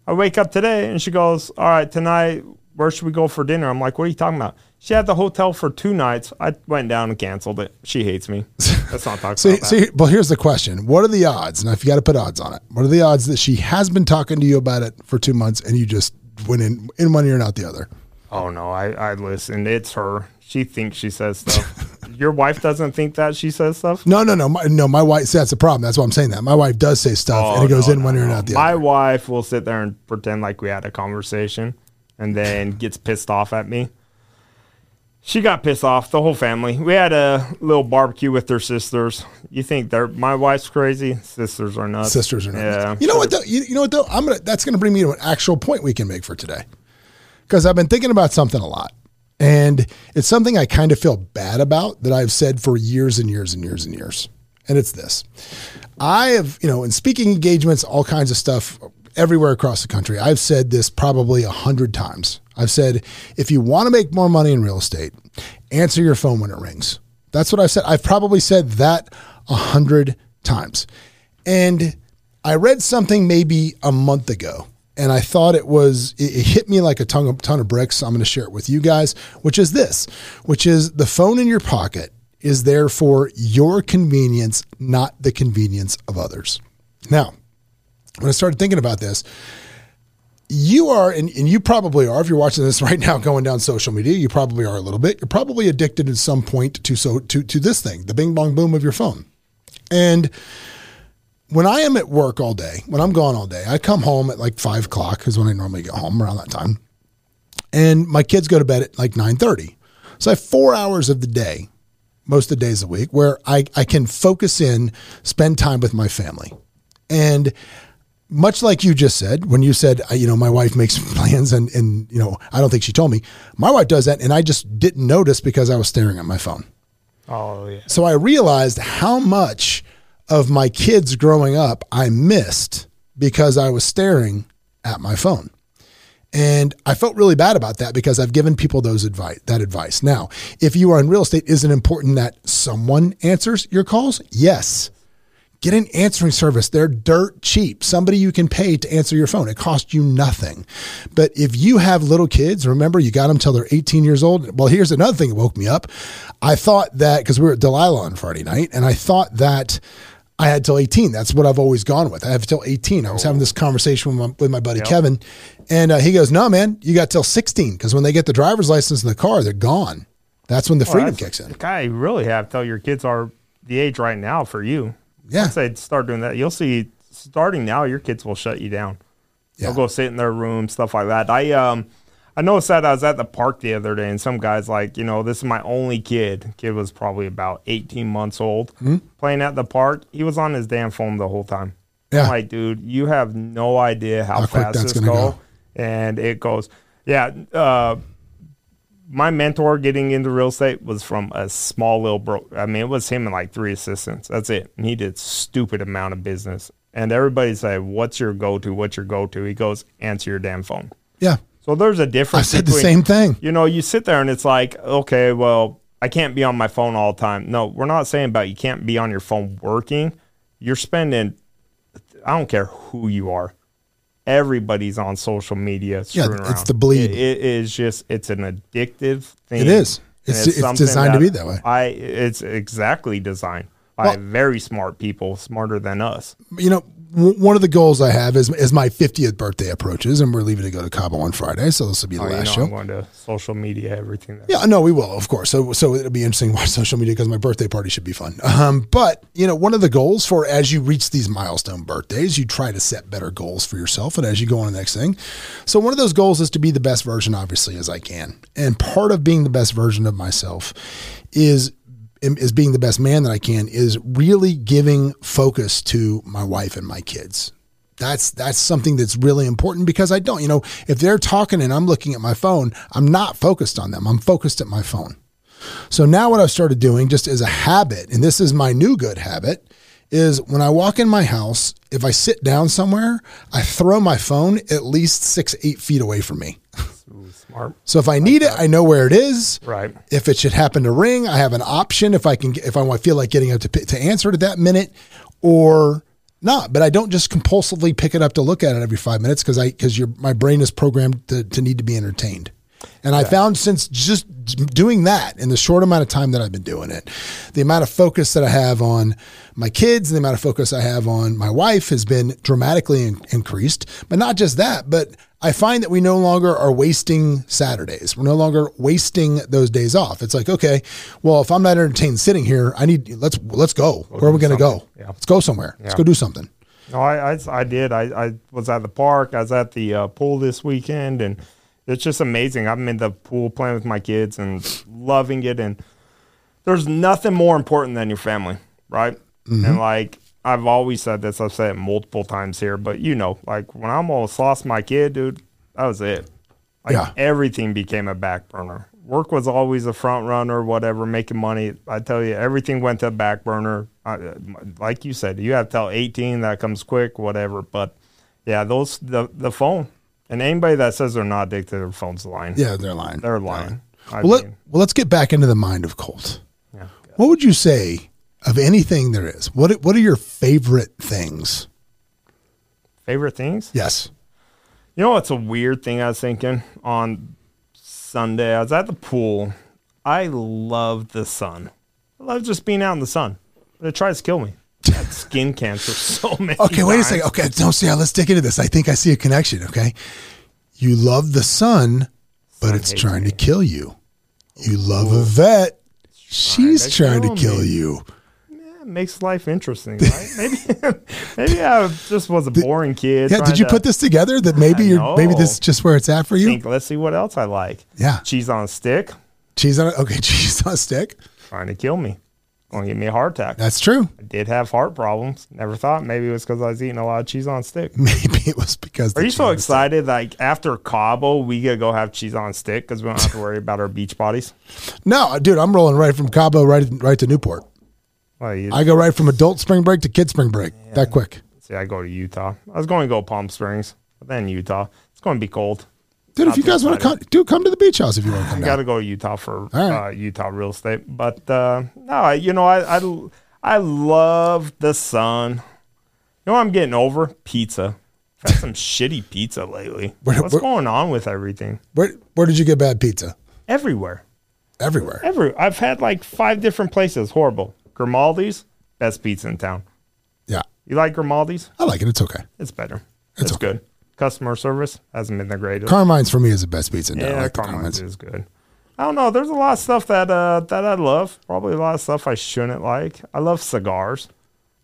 I wake up today and she goes, All right, tonight, where should we go for dinner? I'm like, What are you talking about? She had the hotel for two nights. I went down and canceled it. She hates me. Let's not talk (laughs) So, about that. so well, here's the question: What are the odds? Now, if you got to put odds on it, what are the odds that she has been talking to you about it for two months and you just went in in one ear and out the other? Oh no, I, I listened. It's her. She thinks she says stuff. (laughs) Your wife doesn't think that she says stuff? No, no, no, my, no. My wife. See, that's the problem. That's why I'm saying that. My wife does say stuff, and it oh, goes Oh, no, in no, one ear and out the My other. wife will sit there and pretend like we had a conversation and then (laughs) gets pissed off at me. She got pissed off, the whole family. We had a little barbecue with their sisters. You think they're my wife's crazy? Sisters are nuts. Sisters are not. Yeah. You know what? Though? You, you know what though? I'm gonna. That's gonna bring me to an actual point we can make for today, because I've been thinking about something a lot, and it's something I kind of feel bad about that I've said for years and years and years and years, and it's this. I have, you know, in speaking engagements, all kinds of stuff everywhere across the country. I've said this probably a hundred times. I've said, if you want to make more money in real estate, answer your phone when it rings. That's what I've said. I've probably said that a hundred times. And I read something maybe a month ago and I thought it was, it, it hit me like a ton of, ton of bricks. I'm going to share it with you guys, which is this, which is the phone in your pocket is there for your convenience, not the convenience of others. Now, when I started thinking about this, you are, and, and you probably are, if you're watching this (laughs) right now going down social media, you probably are a little bit. You're probably addicted at some point to so to to this thing, the bing bong boom of your phone. And when I am at work all day, when I'm gone all day, I come home at like five o'clock is when I normally get home around that time. and my kids go to bed at like 9.30 so i have four hours of the day most of the days of the week where I, I can focus in spend time with my family and much like you just said when you said uh, you know my wife makes (laughs) plans and and you know i don't think she told me my wife does that and i just didn't notice because i was staring at my phone Oh yeah. so I realized how much of my kids growing up I missed because I was staring at my phone. And I felt really bad about that because I've given people those advice that advice. Now, if you are in real estate, is it important that someone answers your calls? Yes. Get an answering service. They're dirt cheap. Somebody you can pay to answer your phone. It costs you nothing. But if you have little kids, remember you got them till they're 18 years old. Well, here's another thing that woke me up. I thought that because we were at Delilah on Friday night, and I thought that I had till 18. That's what I've always gone with. I have till 18. I was having this conversation with my, with my buddy Kevin, and uh, he goes, "No, man, you got till 16 because when they get the driver's license in the car, they're gone. That's when the freedom kicks in." Guy, you really have till your kids are the age right now for you. Yeah. Once they start doing that, you'll see. Starting now, your kids will shut you down. Yeah. They'll go sit in their room, stuff like that. I um, I noticed that I was at the park the other day, and some guys like, you know, this is my only kid. Kid was probably about 18 months old, Hmm? playing at the park. He was on his damn phone the whole time. Yeah. I'm like, dude, you have no idea how, How fast this gonna go. go. And it goes, yeah. Uh, my mentor getting into real estate was from a small little bro. I mean, it was him and like three assistants. That's it. And he did stupid amount of business. And everybody say, "What's your go-to? What's your go-to?" He goes, "Answer your damn phone." Yeah, So there's a difference. I said the same thing. You know, you sit there and it's like, okay, well, I can't be on my phone all the time. No, we're not saying about you can't be on your phone working. You're spending. I don't care who you are. Everybody's on social media. Yeah, it's around. the bleed. It- it is just. It's an addictive thing. It is. and It's- it's designed to be that way. I. It's exactly designed by Well- very smart people, smarter than us. you know, w- one of the goals I have is is my 50th birthday approaches, and we're leaving to go to Cabo on Friday, so this will be the Oh, you know, last I'm show. going to social media, everything. Yeah, no, we will, of course. So, so it'll be interesting to watch social media because my birthday party should be fun. Um, but you know, one of the goals for as you reach these milestone birthdays, you try to set better goals for yourself, and as you go on the next thing. So, one of those goals is to be the best version, obviously, as I can. And part of being the best version of myself is is being the best man that I can is really giving focus to my wife and my kids. That's that's something that's really important because I don't, you know, if they're talking and I'm looking at my phone, I'm not focused on them. I'm focused at my phone. So now what I've started doing just as a habit, and this is my new good habit, is when I walk in my house, if I sit down somewhere, I throw my phone at least six, eight feet away from me. (laughs) So if I need it, I know where it is. right? If it should happen to ring, I have an option if I can if I want feel like getting up to to answer it at that minute or not. But I don't just compulsively pick it up to look at it every five minutes because I because your my brain is programmed to, to need to be entertained. And I found since just doing that in the short amount of time that I've been doing it, the amount of focus that I have on my kids, and the amount of focus I have on my wife has been dramatically in- increased. But not just that, but I find that we no longer are wasting Saturdays. We're no longer wasting those days off. It's like, okay, well, if I'm not entertained sitting here, I need let's let's go. Where are we going to go? Yeah. Let's go somewhere. Let's go do something. No, I, I, I did. I, I was at the park. I was at the uh, pool this weekend, and it's just amazing. I'm in the pool playing with my kids and loving it. And there's nothing more important than your family, right? And like I've always said this, I've said it multiple times here, but you know, like when I almost lost my kid, dude, that was it. Like Yeah. everything became a back burner. Work was always a front runner, whatever, making money. I tell you, everything went to a back burner. I, like you said, you have till 18, that comes quick, whatever. But yeah, those, the, the phone. And anybody that says they're not addicted to their phone's lying. Yeah, they're lying. They're lying. I Well, let, well, let's get back into the mind of Colt. yeah. What would you say of anything there is? What What are your favorite things? Favorite things? Yes. You know what's a weird thing I was thinking on Sunday? I was at the pool. I love the sun. I love just being out in the sun. But it tries to kill me. (laughs) Skin cancer so many Okay, wait a second. Okay, don't see how. Let's dig into this. I think I see a connection. Okay, you love the sun, but it's trying me. to kill you. You love Yvette. She's to trying to kill kill you. Makes life interesting, right? (laughs) maybe, (laughs) maybe I just was a boring kid. Yeah, did you to put this together that maybe you're maybe this is just where it's at for you? Think, let's see what else I like. Yeah. cheese on a stick, Cheese on it. Okay, (laughs) cheese on a stick. trying to kill me, to give me a heart attack. That's true. I did have heart problems. Never thought maybe it was because I was eating a lot of cheese on a stick. Maybe it was because. Are the you so excited? Like after Cabo, we gotta go have cheese on a stick because we don't have to worry about our beach bodies. No, dude, I'm rolling right from Cabo right right to Newport. Well, you, I go right from adult spring break to kid spring break. That quick. see, I go to Utah. I was going to go Palm Springs, but then Utah. It's going to be cold. Dude, if you guys want to come, dude, come to the beach house if you want to come I got to go to Utah for right. uh, Utah real estate. But uh, no, you know, I, I I love the sun. You know, what I'm getting over pizza. I've had some (laughs) shitty pizza lately. Where- What's where- going on with everything? Where where did you get bad pizza? Everywhere. Everywhere. Every I've had like five different places. Horrible. Grimaldi's, best pizza in town. Yeah, You like Grimaldi's? I like it. It's okay. It's better. It's It's, okay. good. Customer service hasn't been the greatest. Carmine's for me is the best pizza. in town. I yeah, like Carmine's Carmine's. is good. I don't know. There's a lot of stuff that uh, that I love. Probably a lot of stuff I shouldn't like. I love cigars.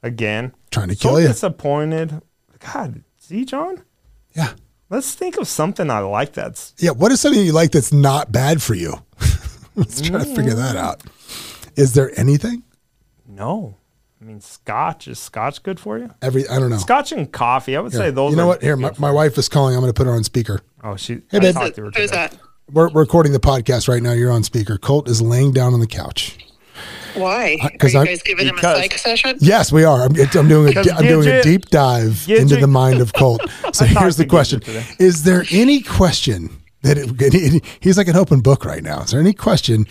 Again, Trying to so kill you. disappointed. God, see, John. Yeah, Let's think of something I like. That's yeah. What is something you like that's not bad for you? (laughs) Let's try to figure that out. Is there anything? No. I mean, Scotch is Scotch good for you? Every I don't know. Scotch and coffee. I would say those. you know are what? Here, my, my wife is calling. I'm going to put her on speaker. Oh, she. Hey, I babe. talked to her Who's today. that? We're, we're recording the podcast right now. You're on speaker. Colt is laying down on the couch. Why? Uh, because you I'm- guys giving him a psych session? Yes, we are. I'm, I'm doing a, Because I'm doing a deep dive Gidget- into the mind of (laughs) Colt. So here's the question. Is there any question that it, (laughs) he's like an open book right now? Is there any question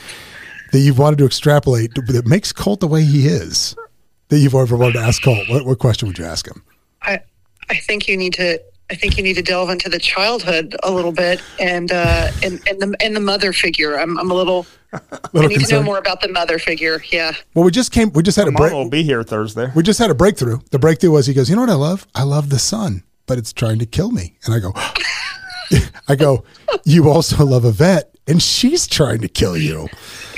that you've wanted to extrapolate that makes Colt the way he is that you've ever wanted to ask Colt? What, what question would you ask him? I I think you need to I think you need to delve into the childhood a little bit and uh and, and the and the mother figure. I'm I'm a little (laughs) I Little need to know more about the mother figure. Yeah. Well, we just came. We just had a Mom break. will be here Thursday. We just had a breakthrough. The breakthrough was he goes, you know what I love? I love the sun, but it's trying to kill me. And I go, (laughs) I go, you also love Yvette, and she's trying to kill you.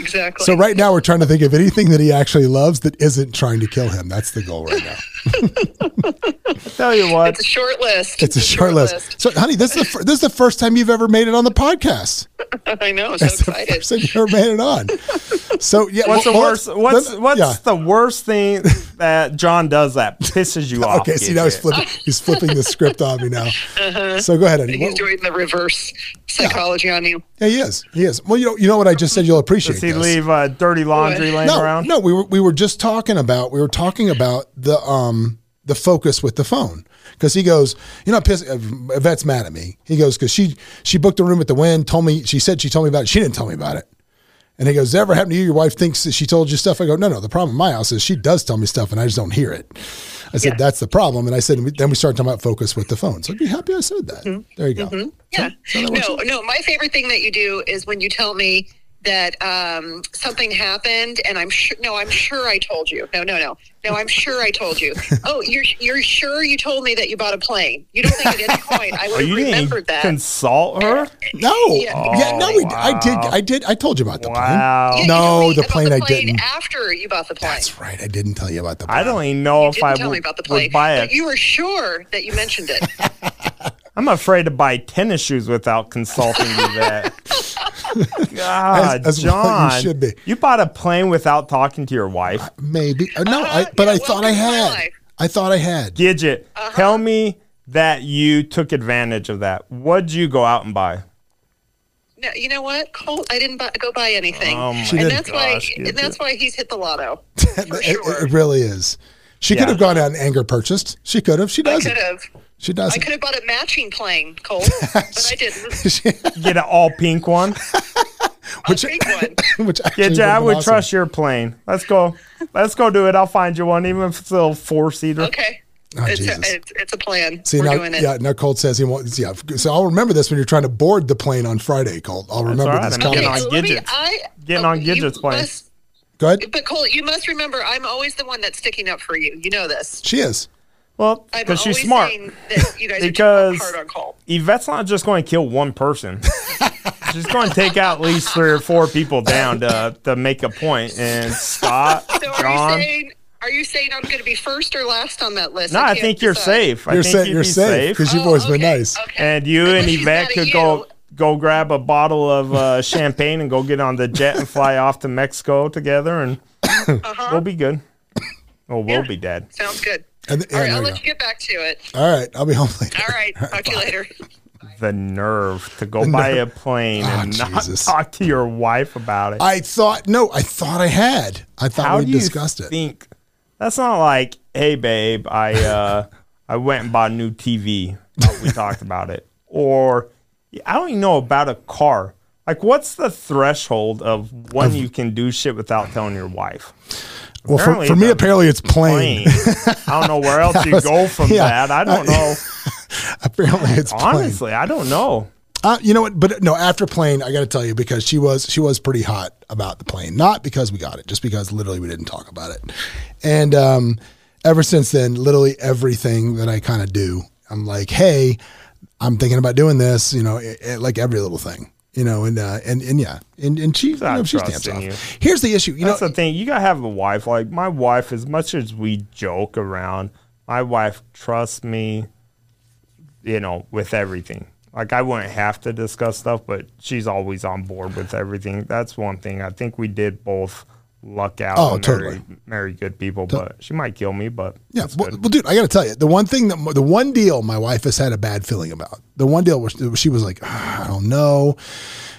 Exactly. So right now we're trying to think of anything that he actually loves that isn't trying to kill him. That's the goal right now. (laughs) Tell you what, it's a short list. It's a short list. So, honey, this is the fir- this is the first time you've ever made it on the podcast. (laughs) I know. I'm so It's the first time you ever made it on. So yeah, What's the worst? let's- What's what's yeah. the worst thing that John does that pisses you (laughs) off? Okay, see now he's flipping he's flipping the script on me now. Uh-huh. So go ahead, honey. He's What- doing the reverse psychology on you. Yeah, he is. He is. Well, you know, you know what I just said. You'll appreciate. Does he this. leave uh, dirty laundry laying No, around? no. We were we were just talking about we were talking about the um the focus with the phone because he goes, you know, piss, uh, Yvette's mad at me. He goes because she she booked a room at the Wynn. Told me she said she told me about it. She didn't tell me about it. And he goes, that ever happened to you? Your wife thinks that she told you stuff." I go, "No, no. The problem in my house is she does tell me stuff, and I just don't hear it." I said, "That's the problem." And I said, then we started talking about focus with the phone. So I'd be happy I said that. There you go. Yeah. So that works No, no. My favorite thing that you do is when you tell me that um, something happened, and I'm sure. No, I'm sure I told you. No, no, no, no. I'm sure I told you. (laughs) Oh, you're you're sure you told me that you bought a plane? You don't think at any point I Oh, would have you didn't remembered that? consult her? No, Yeah. yeah, no, we, Oh, I did. I did. I told you about the Wow. plane. Yeah, you No, told me the plane I didn't. After you bought the plane. That's right. I didn't tell you about the plane. I don't even know You if didn't I tell me would, about the plane, buy it. but you were sure that you mentioned it. (laughs) I'm afraid to buy tennis shoes without consulting you. That (laughs) (laughs) God, As- as well you John, should be. You bought a plane without talking to your wife. Maybe. Uh, no, Uh-huh. I, but Yeah, I thought I welcome to my had. I thought I had. Gidget, Uh-huh. tell me that you took advantage of that. What'd you go out and buy? No, you know what, Colt? I didn't buy, go buy anything, Oh my and didn't. that's why. Gosh, And that's why he's hit the lotto. It, (laughs) For it- sure. it really is. She Yeah. could have gone out and anger purchased. She could have. She doesn't. could have. She doesn't. could have bought a matching plane, Cole, (laughs) but I didn't. (laughs) Get an all (laughs) pink one. which, A big one. which actually Gidget, I would've would been awesome. trust your plane. Let's go. Let's go do it. I'll find you one, even if it's a little four seater. Okay. Oh, it's, Jesus. a, it's, it's a plan. See We're now, doing it. yeah. Now Colt says he wants. Yeah. So I'll remember this when you're trying to board the plane on Friday, Colt. I'll remember all right. this I'm getting comment. on let me- I, getting oh, on Gidget's plane. must- Go ahead. But Colt, you must remember, I'm always the one that's sticking up for you. You know this. She is. Well, because she's smart. that you guys Because- are hard on Yvette's not just going to kill one person. (laughs) She's going to take out at least three or four people down to to make a point. And Scott, (laughs) So are John, you saying? Are you saying I'm going to be first or last on that list? No, I can't think you're decide. safe. I You're, think sa- you'd you're be safe because you've Oh, always been nice. Okay. And you and she's Yvette could you. go go grab a bottle of uh, champagne and go get on the jet and fly off to Mexico together, and (coughs) we'll be good. Well, we'll Uh-huh. Yeah. be dead. Sounds good. And, All right, I'll let you you get back to it. All right, I'll be home later. All right, (laughs) talk to you later. The nerve to go buy a plane Ah, and not Jesus. talk to your wife about it. I thought no, I thought I had. I thought How we do you discussed it. think? That's not like, hey, babe, I uh, (laughs) I went and bought a new TV. Oh, we talked about it. Or I don't even know about a car. Like, what's the threshold of when you can do shit without telling your wife? Well, for, apparently for me, apparently it's plain. Plane. I don't know where else (laughs) you was- go from yeah. that. I don't know. (laughs) apparently it's plain. Honestly, I don't know. Uh, you know what? But no, after plane, I got to tell you because she was she was pretty hot about the plane. Not because we got it, just because literally we didn't talk about it. And um, ever since then, literally everything that I kind of do, I'm like, hey, I'm thinking about doing this. You know, it, it- like every little thing. You know, and uh, and and yeah, and and she, you know, she stamps off. you. Here's the issue. You That's know, the thing. You gotta have a wife. Like my wife, as much as we joke around, my wife trusts me. You know, with everything. Like I wouldn't have to discuss stuff, but she's always on board with everything. That's one thing. I think we did both luck out. Oh, totally. Marry, marry good people, but she might kill me. But Yeah, well, well, dude, I got to tell you, the one thing that the one deal my wife has had a bad feeling about, the one deal where she was like, "Ah, I don't know,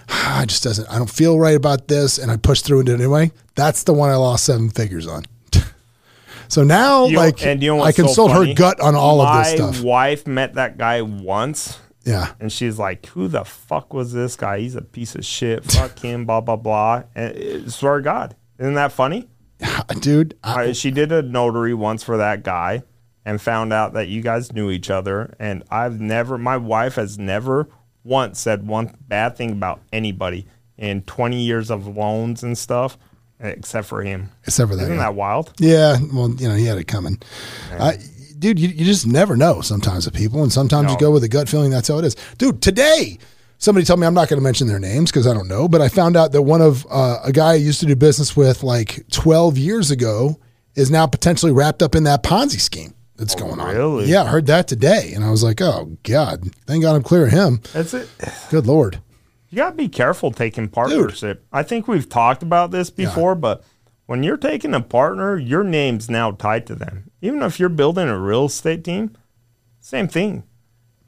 Ah, I just doesn't, I don't feel right about this, and I pushed through and did it anyway. That's the one I lost seven figures on. (laughs) so now, You like, and you know I what's so consult her gut on all of this My stuff. wife met that guy once. Yeah, And she's like, "Who the fuck was this guy? He's a piece of shit. Fuck him. Blah blah blah." And uh, swear to God, isn't that funny? (laughs) dude. I, she did a notary once for that guy, and found out that you guys knew each other. And I've never, my wife has never once said one bad thing about anybody in 20 years of loans and stuff, except for him. except for that. Isn't guy. that wild? Yeah, well, you know, he had it coming. I, dude, you, you just never know sometimes with people, and sometimes you go with a gut feeling. That's how it is. Dude, today, somebody told me I'm not going to mention their names because I don't know, but I found out that one of uh, a guy I used to do business with like 12 years ago is now potentially wrapped up in that Ponzi scheme that's going on. really? Yeah, I heard that today, and I was like, oh God, thank God I'm clear of him. That's it. Good Lord. You got to be careful taking partnership. I think we've talked about this before, but when you're taking a partner, your name's now tied to them. Even if you're building a real estate team, same thing.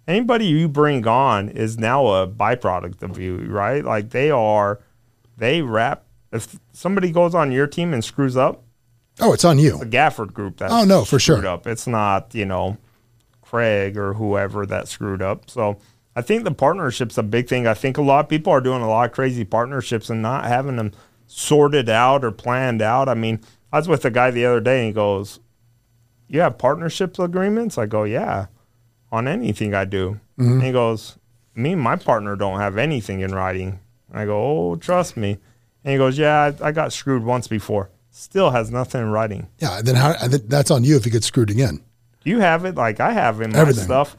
Anybody you bring on is now a byproduct of you, right? Like they are, they wrap. If somebody goes on your team and screws up, Oh, it's on you. the Gafford group that's Oh, no, for screwed sure. up. It's not, you know, Craig or whoever that screwed up. So I think the partnership's a big thing. I think a lot of people are doing a lot of crazy partnerships and not having them sorted out or planned out. I mean, I was with a guy the other day and he goes, You have partnerships agreements? I go, Yeah, on anything I do. Mm-hmm. And he goes, Me and my partner don't have anything in writing. I go, Oh, trust me. And he goes, Yeah, I, I got screwed once before. Still has nothing in writing. Yeah, then how, that's on you if you get screwed again. You have it like I have in my Everything. stuff.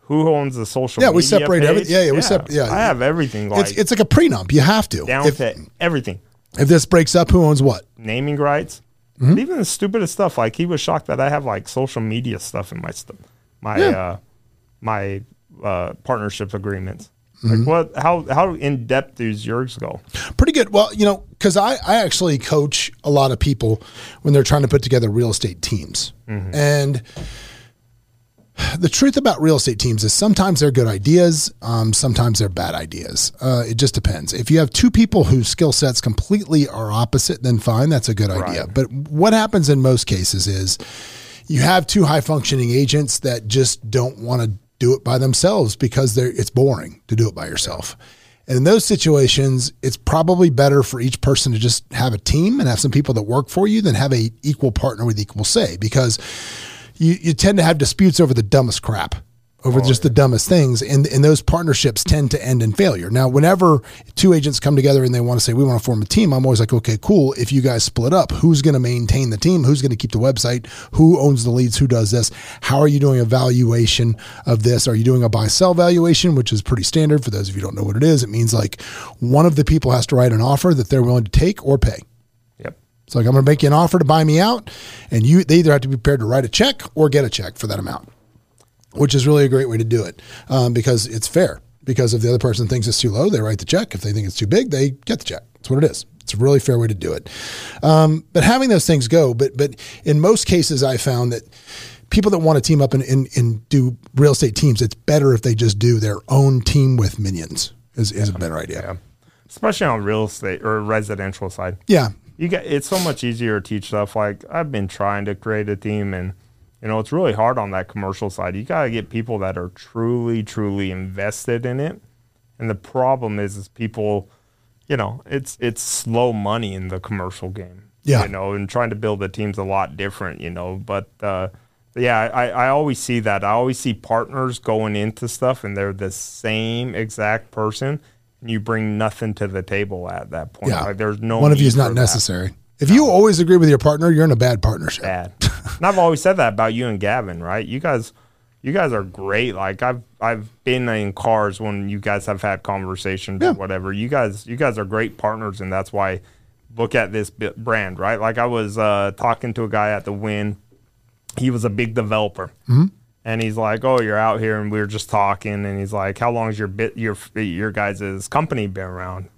Who owns the social? Yeah, we separate everything. Yeah, yeah, we sep- yeah. I have everything. Like it's it's like a prenup. You have to. down if, to everything. if this breaks up, who owns what? Naming rights. Mm-hmm. Even the stupidest stuff. Like he was shocked that I have like social media stuff in my stuff, my Yeah. uh, my uh, partnership agreements. Mm-hmm. Like what? How how in depth does yours go? Pretty good. Well, you know, because I, I actually coach a lot of people when they're trying to put together real estate teams. And the truth about real estate teams is sometimes they're good ideas, um, sometimes they're bad ideas. Uh, it just depends. If you have two people whose skill sets completely are opposite, then fine, that's a good idea. But what happens in most cases is you have two high functioning agents that just don't want to do it by themselves because it's boring to do it by yourself. And in those situations, it's probably better for each person to just have a team and have some people that work for you than have a equal partner with equal say because you, you tend to have disputes over the dumbest crap, over just the dumbest things. And, and those partnerships tend to end in failure. Now, whenever two agents come together and they want to say, we want to form a team, I'm always like, okay, cool. If you guys split up, who's going to maintain the team? Who's going to keep the website? Who owns the leads? Who does this? How are you doing a valuation of this? Are you doing a buy sell valuation, which is pretty standard for those of you who don't know what it is? It means like one of the people has to write an offer that they're willing to take or pay. Yep. It's like I'm going to make you an offer to buy me out, and you they either have to be prepared to write a check or get a check for that amount, which is really a great way to do it um, because it's fair. Because if the other person thinks it's too low, they write the check. If they think it's too big, they get the check. That's what it is. It's a really fair way to do it. Um, but having those things go, but but in most cases, I found that people that want to team up and, and, and do real estate teams, it's better if they just do their own team with minions. Is, is a better idea. Yeah. Especially on real estate or residential side. Yeah. You get it's so much easier to teach stuff. Like I've been trying to create a team and you know, it's really hard on that commercial side. You gotta get people that are truly, truly invested in it. And the problem is is people you know, it's it's slow money in the commercial game. Yeah. You know, and trying to build a team's a lot different, you know. But uh yeah, I, I always see that. I always see partners going into stuff and they're the same exact person and you bring nothing to the table at that point. Yeah. Like there's no One of you is not necessary. that. If you always agree with your partner, you're in a bad partnership. Bad. and I've always said that about you and Gavin, right? You guys you guys are great. Like I've I've been in cars when you guys have had conversations Yeah. or whatever. You guys you guys are great partners and that's why look at this brand, right? Like I was uh, talking to a guy at the Wynn. He was a big developer. Mm-hmm. And he's like, "Oh, you're out here," and we were just talking. And he's like, "How long has your bit your your guys' company been around?"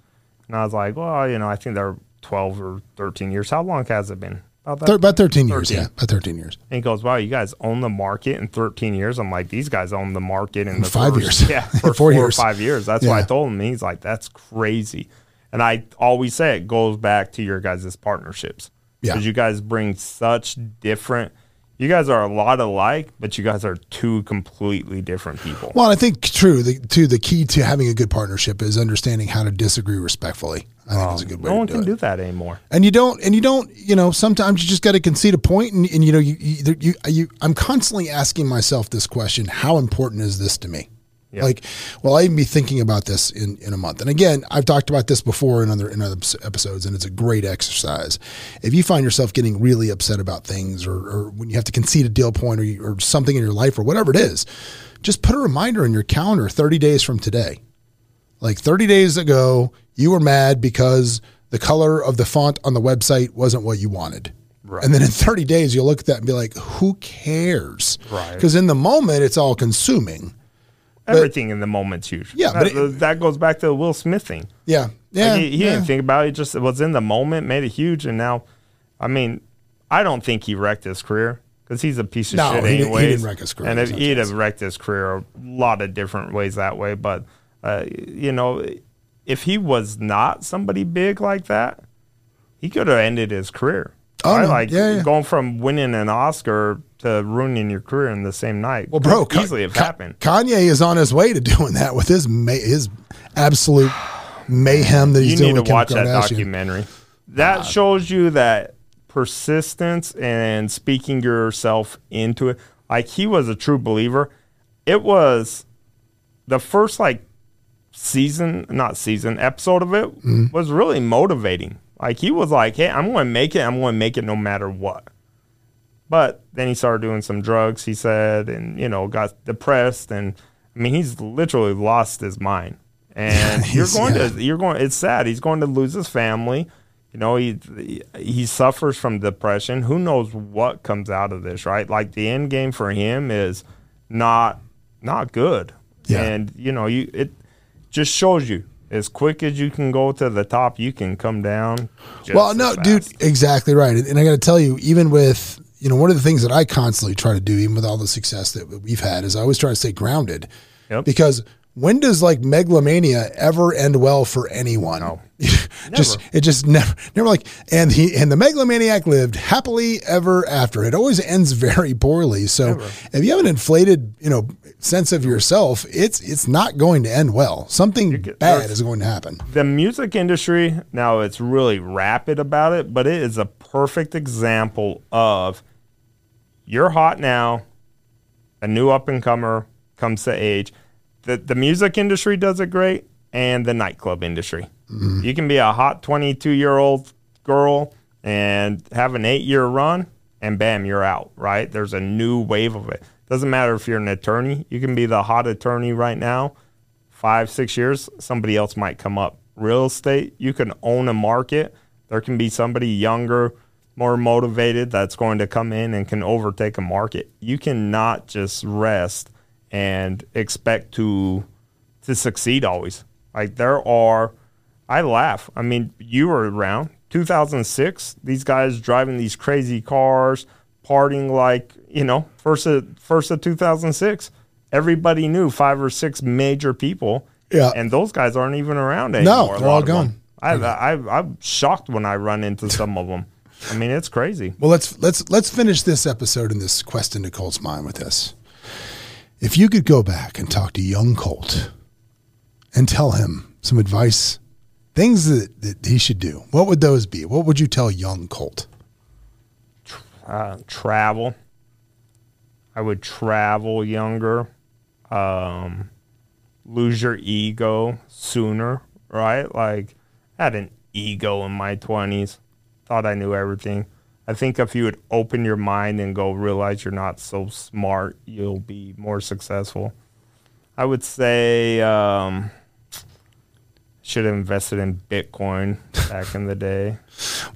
And I was like, "Well, you know, I think they're 12 or 13 years. How long has it been?" About. Thir- about 13 years. 13. Yeah. About 13 years. And he goes, "Wow, you guys own the market in 13 years." I'm like, "These guys own the market in the Five first- years. (laughs) yeah, (laughs) Four for four, years. or five years." That's what I told him. He's like, "That's crazy," and I always say it goes back to your guys' partnerships Yeah. because you guys bring such different. You guys are a lot alike, but you guys are two completely different people. Well, I think true. The, too, the key to having a good partnership is understanding how to disagree respectfully. I think is a good um, way no to one do can it. do that anymore. and you don't and you don't you know sometimes you just got to concede a point and, and you know you, you you you I'm constantly asking myself this question how important is this to me Yeah. like well I even be thinking about this in in a month and again I've talked about this before in other in other episodes and it's a great exercise if you find yourself getting really upset about things or, or when you have to concede a deal point or, you, or something in your life or whatever it is just put a reminder in your calendar 30 days from today like 30 days ago, you were mad because the color of the font on the website wasn't what you wanted. Right. And then in 30 days, you'll look at that and be like, who cares? Right. Because in the moment, it's all consuming. Everything in the moment's huge. Yeah, that, but it- that goes back to the Will Smith thing. Yeah. Yeah. Like, he, he yeah. didn't think about it. He just was in the moment, made it huge, and now, I mean, I don't think he wrecked his career because he's a piece of No, shit he didn't- he didn't wreck his career. And if he'd have wrecked his career a lot of different ways that way, but uh, you know, if he was not somebody big like that, he could have ended his career. Oh, Right? no. like Yeah, yeah. going from winning an Oscar to ruining your career in the same night. Well, bro, could easily have happened. Kanye is on his way to doing that with his ma- his absolute mayhem that he's you doing You need to watch that documentary. That shows you that persistence and speaking yourself into it. Like he was a true believer. It was the first like season, not season, episode of it Mm-hmm. was really motivating. Like he was like, "Hey, I'm going to make it. I'm going to make it no matter what." But then he started doing some drugs, he said, and you know, got depressed and I mean, he's literally lost his mind. (laughs) And you're going yeah. to you're going it's sad. He's going to lose his family. You know, he he suffers from depression. Who knows what comes out of this, right? Like the end game for him is not not good. Yeah. And you know, you it just shows you as quick as you can go to the top, you can come down. Well, no, fast. dude, exactly right. And I got to tell you, even with you know, one of the things that I constantly try to do, even with all the success that we've had, is I always try to stay grounded. Yep. Because when does like megalomania ever end well for anyone? No. (laughs) just it just never never like and he and the megalomaniac lived happily ever after. It always ends very poorly. So if you have an inflated, you know, sense of yourself, it's it's not going to end well. Something get- bad is going to happen. the music industry now it's really rapid about it but it is a perfect example of you're hot now a new up and comer comes to age. The, the music industry does it great and the nightclub industry. Mm-hmm. You can be a hot 22 year old girl and have an eight year run and bam you're out right? There's a new wave of it doesn't matter if you're an attorney you can be the hot attorney right now five, six years, somebody else might come up. Real estate, you can own a market, There can be somebody younger, more motivated that's going to come in and can overtake a market. You cannot just rest and expect to to succeed always. Like there are I laugh. I mean, you were around 2006. These guys driving these crazy cars, partying like you know first of first of 2006. Everybody knew five or six major people. Yeah. and those guys aren't even around anymore. a they're all gone. I, I, I'm shocked when I run into some of them. I mean, it's crazy. Well, let's let's let's finish this episode in this quest into Colt's mind with this. If you could go back and talk to young Colt and tell him some advice, things that, that he should do, what would those be? What would you tell young Colt? uh, travel. I would travel younger, um, lose your ego sooner, right? Like, I had an ego in my 20s, thought I knew everything. I think if you would open your mind and go realize you're not so smart, you'll be more successful. I would say, um, should have invested in Bitcoin back in the day. (laughs)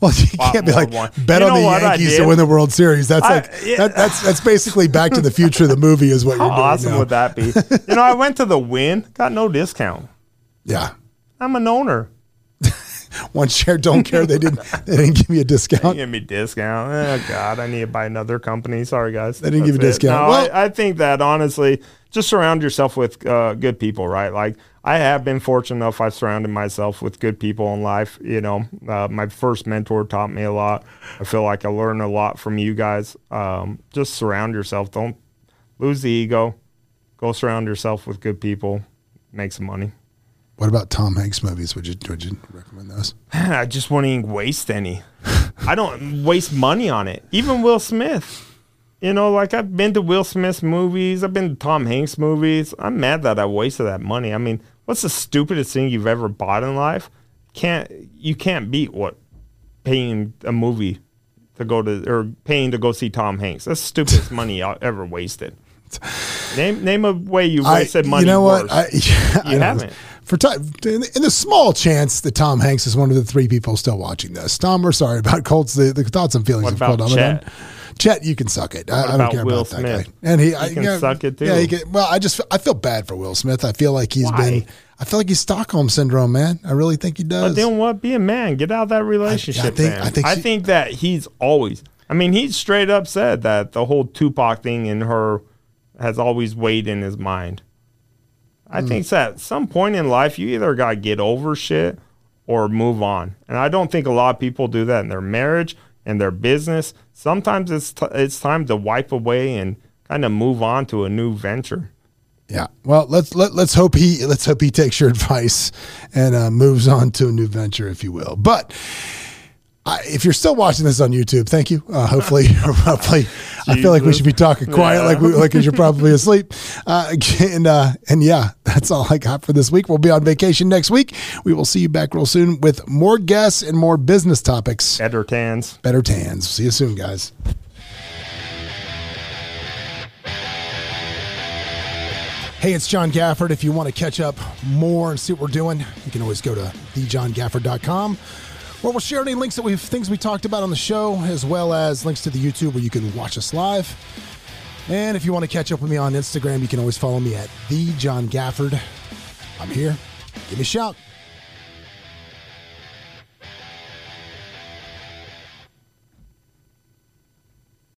Well, you can't be like one. bet You on the Yankees to win the World Series. That's I- like (laughs) that, that's that's basically Back to the Future, the movie, is what How you're doing. awesome now. would that be? (laughs) you know, I went to the Wynn, got no discount. Yeah, I'm an owner. one share, don't care. They didn't they didn't give me a They discount. give me discount. Oh God, I need to buy another company. Sorry, guys. They didn't give you a discount. No, Well- I, I think that honestly, just surround yourself with uh, good people, right? Like I have been fortunate enough. I've surrounded myself with good people in life. You know, uh, my first mentor taught me a lot. I feel like I learned a lot from you guys. Um, just surround yourself. Don't lose the ego. Go surround yourself with good people. Make some money. What about Tom Hanks movies? Would you would you recommend those? I just wouldn't waste any. I don't waste money on it. Even Will Smith. You know, like I've been to Will Smith movies, I've been to Tom Hanks movies. I'm mad that I wasted that money. I mean, what's the stupidest thing you've ever bought in life? Can't you can't beat what paying a movie to go to or paying to go see Tom Hanks. That's the stupidest (laughs) money I ever wasted. Name name a way you I- wasted money. You know what? I, (laughs) yeah, I You know. haven't. For ti- in, the, small chance that Tom Hanks is one of the three people still watching this, Tom, we're sorry about Colt's the, the thoughts and feelings What of Colt Chet? Ramadan. Chet, you can suck it. I, I don't care Will about that Smith? guy. And he, I, can yeah, suck it, too. Yeah, he can, well, I just I feel bad for Will Smith. I feel like he's Why? been. I feel like he's Stockholm syndrome, man. I really think he does. But then what? Be a man. Get out of that relationship, think- man. I think she- think that he's always. I mean, he's straight up said that the whole Tupac thing in her has always weighed in his mind. I Hmm. think that at some point in life, you either got to get over shit or move on. And I don't think a lot of people do that in their marriage and their business. Sometimes it's t- it's time to wipe away and kind of move on to a new venture. Yeah. Well, let's let, let's hope he let's hope he takes your (laughs) advice and uh, moves on to a new venture, if you will. But I, if you're still watching this on YouTube, thank you. Uh, hopefully, (laughs) hopefully, I feel like we should be talking quiet, Yeah. like we, like you're probably asleep. Uh, (laughs) and uh, and yeah, that's all I got for this week. We'll be on vacation next week. We will see you back real soon with more guests and more business topics. Better tans. Better tans. See you soon, guys. Hey, it's John Gafford. If you want to catch up more and see what we're doing, you can always go to thejohngafford.com where we'll share any links that we've things we talked about on the show, as well as links to the YouTube where you can watch us live. And if you want to catch up with me on Instagram, you can always follow me at the John Gafford. I'm here. Give me a shout.